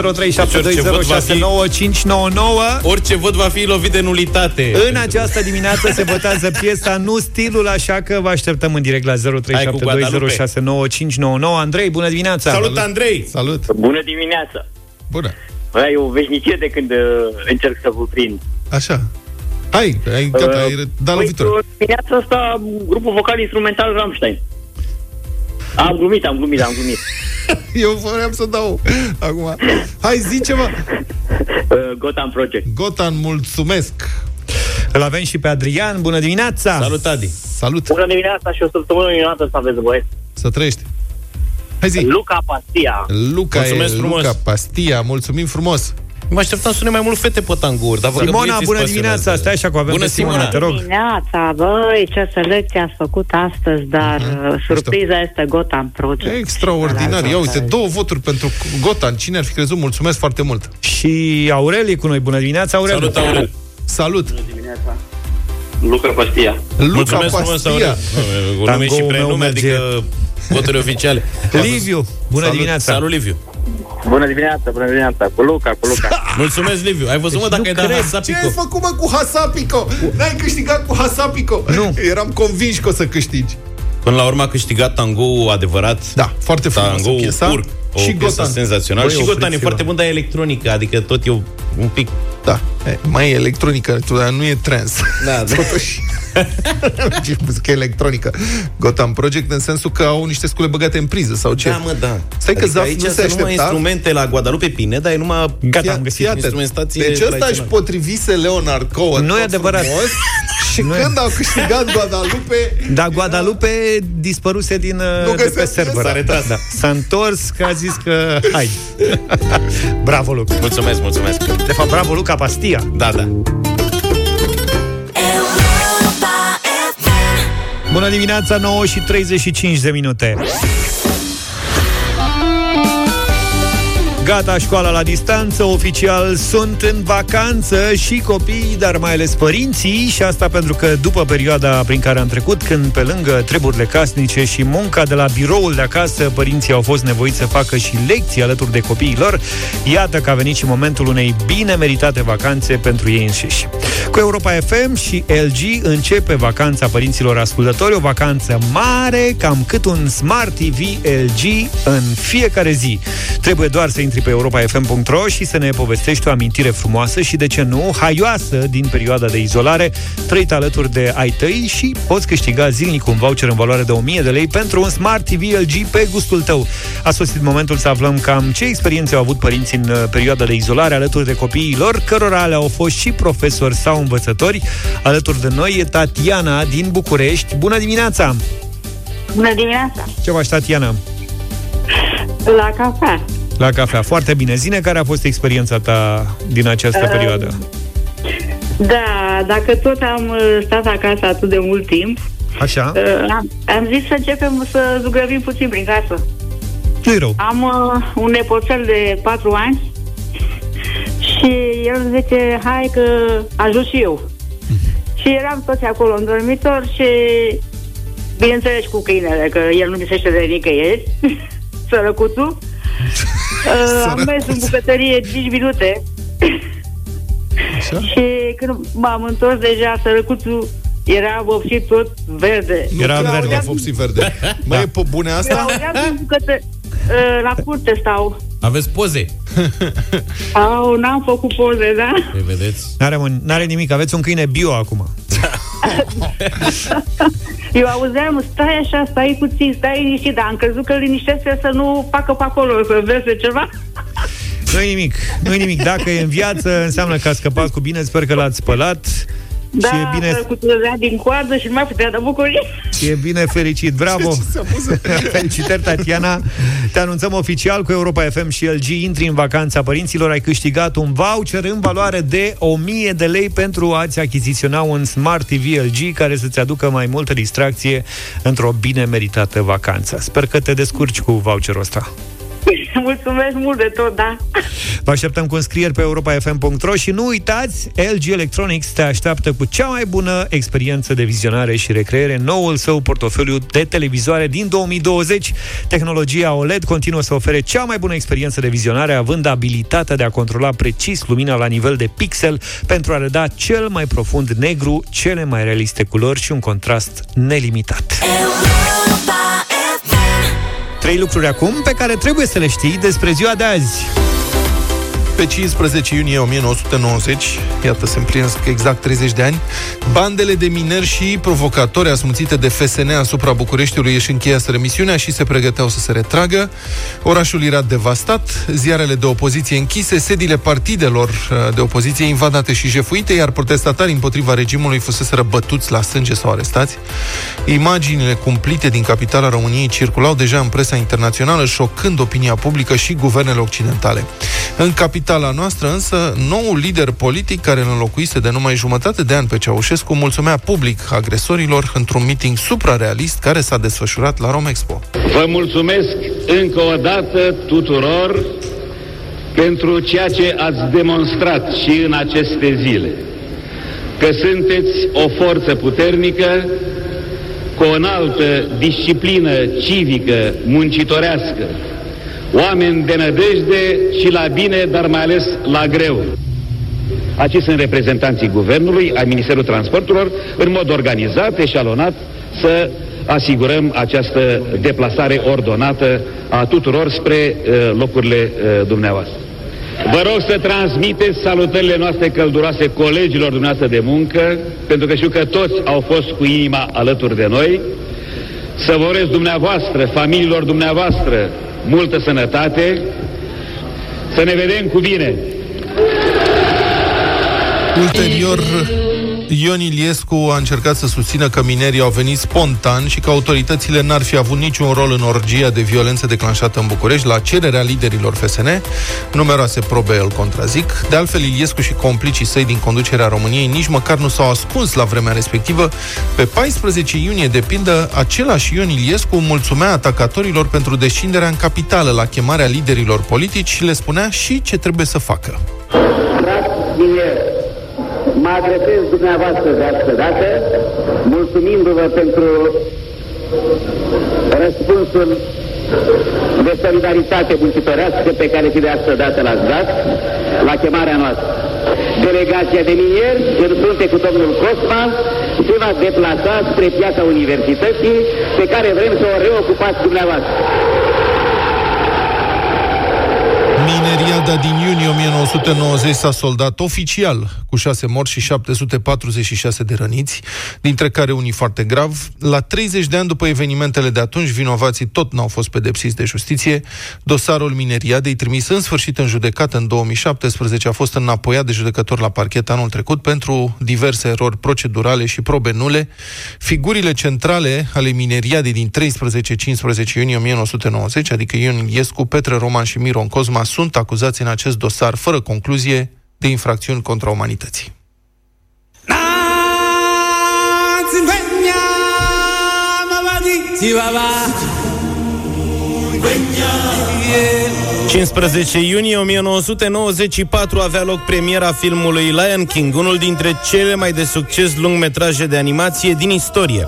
Orice vot va fi lovit de nulitate. În această dimineață se votează piesa Nu stilul, așa că vă așteptăm în direct la 0372069599. Andrei, bună dimineața! Salut, Andrei! Salut! Bună dimineața! Bună! Bă, e o veșnicie de când uh, încerc să vă prind. Așa. Hai, ai, gata, ai dat Păi, lovitură. uh, dimineața asta, grupul vocal instrumental Rammstein. Am glumit, am glumit, am glumit. Eu vreau să dau acum. Hai, zi ceva. Uh, Gotham Project. Gotan, mulțumesc. Îl avem și pe Adrian, bună dimineața! Salut, Adi! Salut. Bună dimineața și o săptămână minunată să aveți, băieți. Să trăiești. Hai zi. Luca Pastia. Luca Mulțumesc e frumos. Luca Pastia, mulțumim frumos. Mă așteptam să sune mai mult fete pe tangouri, dar văd că Simona, băieții bună sunt dimineața! pasionați. Stai așa cu avem Bună, pe Simona, Simona. te rog. Dimineața, băi, ce selecție ați făcut astăzi, dar Mhm. uh surpriza este Gotham Project. Extraordinar. Ia uite, două voturi pentru Gotan. Cine ar fi crezut? Mulțumesc foarte mult. Și Aurel e cu noi, bună dimineața, Aurel! Salut, Aurel! Salut. Dimineața. Luca Pastia. Luca Mulțumesc frumos, Pastia. Aurel. Nu, Nume și Tangoul meu prenume, merge. adică voturi oficiale. Liviu, bună Salut. dimineața! Salut, Liviu! Bună dimineața, bună dimineața. Cu Luca, cu Luca. Mulțumesc, Liviu! Ai văzut, mă, dacă ai dat Ce ai Hasapico? făcut, mă, cu Hasapico? N-ai câștigat cu Hasapico? Nu. Eram convins că o să câștigi. Până la urmă a câștigat tango adevărat. Da, foarte frumoasă tango piesa. pur. O Și piesă Gotan. senzațională. Băi, și Gotan e opriți-vă. foarte bun, dar electronică, adică tot eu un pic... Da, e, mai e electronică, tu, dar nu e trans. Da, da. Totuși. Ce muzică electronică. Gotham Project în sensul că au niște scule băgate în priză sau ce? Da, mă, da. Stai că adică Zaf aici nu se sunt numai aștepta. instrumente la Guadalupe Pineda, e numai... Gata, Fii- am găsit fii atent. instrumentație Deci ăsta își tradițională. potrivise Leonard Cohen. Nu e tot adevărat. frumos, și Nu e- când au câștigat Guadalupe, Da, Guadalupe dispăruse din, Nu uh, de pe găsea server. piesa. S-a retras. Da. S-a întors că a zis că hai. bravo, Luca. Mulțumesc, mulțumesc. De fapt, bravo, Luca Pastia. Da, da. Bună dimineața, 9 și 35 de minute. Gata, școala la distanță, oficial sunt în vacanță și copiii, dar mai ales părinții și asta pentru că după perioada prin care am trecut, când pe lângă treburile casnice și munca de la biroul de acasă, părinții au fost nevoiți să facă și lecții alături de copiii lor, iată că a venit și momentul unei bine meritate vacanțe pentru ei înșiși. Cu Europa FM și LG începe vacanța părinților ascultători, o vacanță mare, cam cât un Smart TV LG în fiecare zi. Trebuie doar să intri pe europafm.ro și să ne povestești o amintire frumoasă și, de ce nu, haioasă din perioada de izolare, trăit alături de ai tăi și poți câștiga zilnic un voucher în valoare de 1000 de lei pentru un Smart TV LG pe gustul tău. A sosit momentul să aflăm cam ce experiențe au avut părinții în uh, perioada de izolare alături de copiii lor, cărora le au fost și profesori sau învățători. Alături de noi e Tatiana din București. Bună dimineața! Bună dimineața! Ce faci, Tatiana? La cafea. La cafea. Foarte bine. Zine care a fost experiența ta din această Uh, perioadă. Da, dacă tot am uh, stat acasă atât de mult timp, Așa? uh, am, am zis să începem să zugrăvim puțin prin casă. Nu-i rău. Am uh, un nepoțel de 4 ani și el zice, hai că ajut și eu. Și eram toți acolo în dormitor și bineînțeles cu câinele, că el nu misește de nicăieri, sărăcuțul. Uh, am mers în bucătărie 5 minute Așa? și când m-am întors deja, sărăcuțul era vopsit tot verde. Nu Era cred verde. că a fost și verde. Mai e pe bune Eu asta? auzeam din bucătă... Uh, la curte stau. Aveți poze? Au, n-am făcut poze, da? Păi vedeți? N-are, mă- n-are nimic. Aveți un câine bio acum. Eu auzeam, stai așa, stai puțin, stai liniștit, dar am crezut că liniștește să nu facă pe acolo, să vezi ceva. Nu-i nimic. Nu-i nimic. Dacă e în viață, înseamnă că a scăpat cu bine. Sper că l-ați spălat. Da, și e bine, cu trăzea din coadă și nu mai putea de bucurie. e bine fericit. Bravo! Felicitări, Tatiana! Te anunțăm oficial cu Europa FM și LG. Intri în vacanța părinților. Ai câștigat un voucher în valoare de 1000 de lei pentru a-ți achiziționa un Smart TV LG care să-ți aducă mai multă distracție într-o bine meritată vacanță. Sper că te descurci cu voucherul ăsta. Mulțumesc mult de tot, da. Vă așteptăm cu înscrieri pe europafm.ro și nu uitați, LG Electronics te așteaptă cu cea mai bună experiență de vizionare și recreere, noul său portofoliu de televizoare din 2020. Tehnologia OLED continuă să ofere cea mai bună experiență de vizionare, având abilitatea de a controla precis lumina la nivel de pixel pentru a reda cel mai profund negru, cele mai realiste culori și un contrast nelimitat. Trei lucruri acum pe care trebuie să le știi despre ziua de azi. Pe 15 iunie 1990, iată, se împlinesc exact 30 de ani, bandele de mineri și provocatori asmuțite de FSN asupra Bucureștiului își încheiaseră misiunea și se pregăteau să se retragă. Orașul era devastat, ziarele de opoziție închise, sediile partidelor uh, de opoziție invadate și jefuite, iar protestatarii împotriva regimului fuseseră bătuți la sânge sau arestați. Imaginile cumplite din capitala României circulau deja în presa internațională, șocând opinia publică și guvernele occidentale. În capitala noastră, însă, noul lider politic care îl înlocuise de numai jumătate de ani pe Ceaușescu mulțumea public agresorilor într-un meeting suprarealist care s-a desfășurat la Romexpo. Vă mulțumesc încă o dată tuturor pentru ceea ce ați demonstrat și în aceste zile. Că sunteți o forță puternică, cu o înaltă disciplină civică, muncitorească, oameni de nădejde și la bine, dar mai ales la greu. Aici sunt reprezentanții Guvernului, ai Ministerul Transporturilor, în mod organizat, eșalonat, să asigurăm această deplasare ordonată a tuturor spre uh, locurile uh, dumneavoastră. Vă rog să transmiteți salutările noastre călduroase colegilor dumneavoastră de muncă, pentru că știu că toți au fost cu inima alături de noi. Să vă urez dumneavoastră, familiilor dumneavoastră, multă sănătate, să ne vedem cu bine. Ulterior, Ion Iliescu a încercat să susțină că minerii au venit spontan și că autoritățile n-ar fi avut niciun rol în orgia de violență declanșată în București la cererea liderilor FSN. Numeroase probe îl contrazic. De altfel, Iliescu și complicii săi din conducerea României nici măcar nu s-au ascuns la vremea respectivă. Pe 14 iunie, de pildă, același Ion Iliescu mulțumea atacatorilor pentru descinderea în capitală la chemarea liderilor politici și le spunea și ce trebuie să facă. mineri, mă adresez dumneavoastră de asta dată, mulțumindu-vă pentru răspunsul de solidaritate muncitorească pe care și de asta dată l-ați dat la chemarea noastră. Delegația de minieri, în frunte cu domnul Cosma, se va deplasa spre piața universității pe care vrem să o reocupați dumneavoastră. Mineriada din iunie 1990 s-a soldat oficial cu 6 morți și 746 de răniți, dintre care unii foarte grav. La 30 de ani după evenimentele de atunci, vinovații tot n-au fost pedepsiți de justiție. Dosarul Mineriadei, trimis în sfârșit în judecată în 2017, a fost înapoiat de judecător la parchet anul trecut pentru diverse erori procedurale și probe nule. Figurile centrale ale Mineriadei din 13-15 iunie 1990, adică Ion Iliescu, Petre Roman și Miron Cosma, sunt acuzați în acest dosar fără concluzie de infracțiuni contra umanității. 15 iunie 1994 avea loc premiera filmului Lion King, unul dintre cele mai de succes lungmetraje de animație din istorie.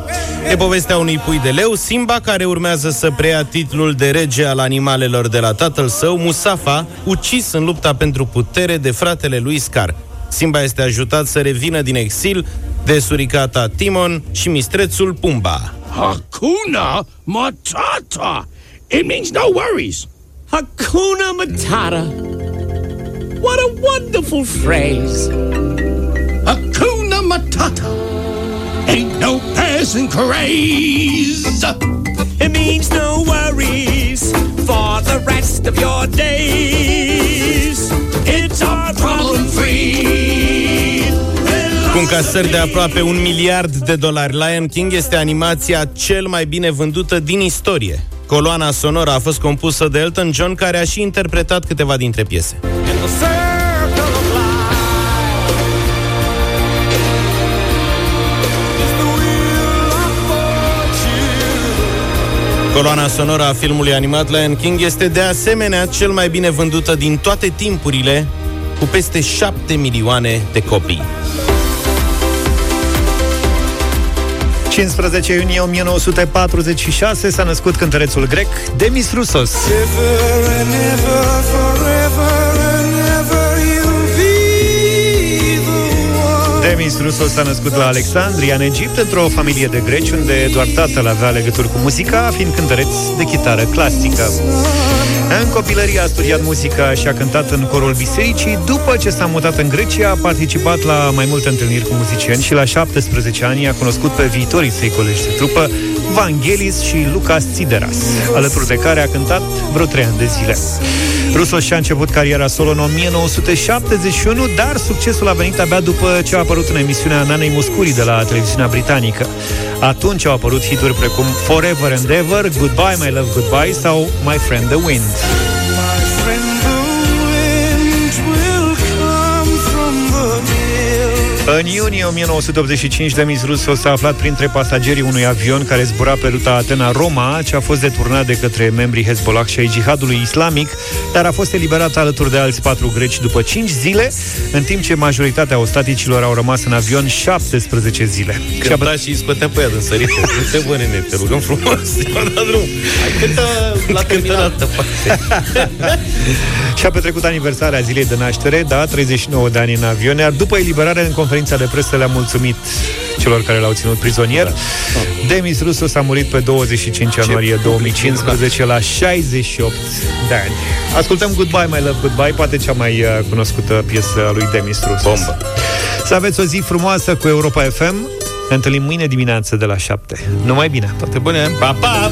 E povestea unui pui de leu, Simba, care urmează să preia titlul de rege al animalelor de la tatăl său, Musafa, ucis în lupta pentru putere de fratele lui Scar. Simba este ajutat să revină din exil de suricata Timon și mistrețul Pumba. Hakuna Matata. It means no worries. Hakuna Matata. What a wonderful phrase. Hakuna Matata. Ain't no passing craze. It means no worries for the rest of your days. It's our problem free. Cu încasări de aproape un miliard de dolari, Lion King este animația cel mai bine vândută din istorie. Coloana sonoră a fost compusă de Elton John, care a și interpretat câteva dintre piese. Coloana sonoră a filmului animat Lion King este de asemenea cel mai bine vândută din toate timpurile, cu peste 7 milioane de copii. 15 iunie 1946 s-a născut cântărețul grec Demis Roussos. Demis Roussos s-a născut la Alexandria, în Egipt, într-o familie de greci, unde doar tatăl avea legături cu muzica, fiind cântăreț de chitară clasică. În copilărie a studiat muzica și a cântat în corul bisericii. După ce s-a mutat în Grecia, a participat la mai multe întâlniri cu muzicieni și la 17 ani a cunoscut pe viitorii săi colegi de trupă, Vangelis și Lucas Tsideras, alături de care a cântat vreo trei ani de zile. Rusos și-a început cariera solo în 1971, dar succesul a venit abia după ce a apărut în emisiunea Nanei Muscuri de la televiziunea britanică. Atunci au apărut hituri precum Forever and Ever, Goodbye My Love Goodbye sau My Friend the Wind. În iunie 1985, Demis Russo s-a aflat printre pasagerii unui avion care zbura pe ruta Atena-Roma, ce a fost deturnat de către membrii Hezbollah și ai jihadului islamic, dar a fost eliberat alături de alți patru greci după 5 zile, în timp ce majoritatea ostaticilor au rămas în avion 17 zile. Cânta și îi scotea pe ea din sărit. Nu te bă, nene, te rugăm frumos. I-a dat drum. Hai, cântă la terminată și a petrecut aniversarea zilei de naștere, da, 39 de ani în avion, iar după eliberare în conferință conferința de presă le-a mulțumit celor care l-au ținut prizonier. Da. Demis Roussos a murit pe 25 ianuarie 2015 la 68 de ani. Ascultăm Goodbye, My Love, Goodbye, poate cea mai uh, cunoscută piesă a lui Demis Roussos. Bombă. Să aveți o zi frumoasă cu Europa FM. Ne întâlnim mâine dimineață de la 7. Numai bine! Toate bune! Pa, pa!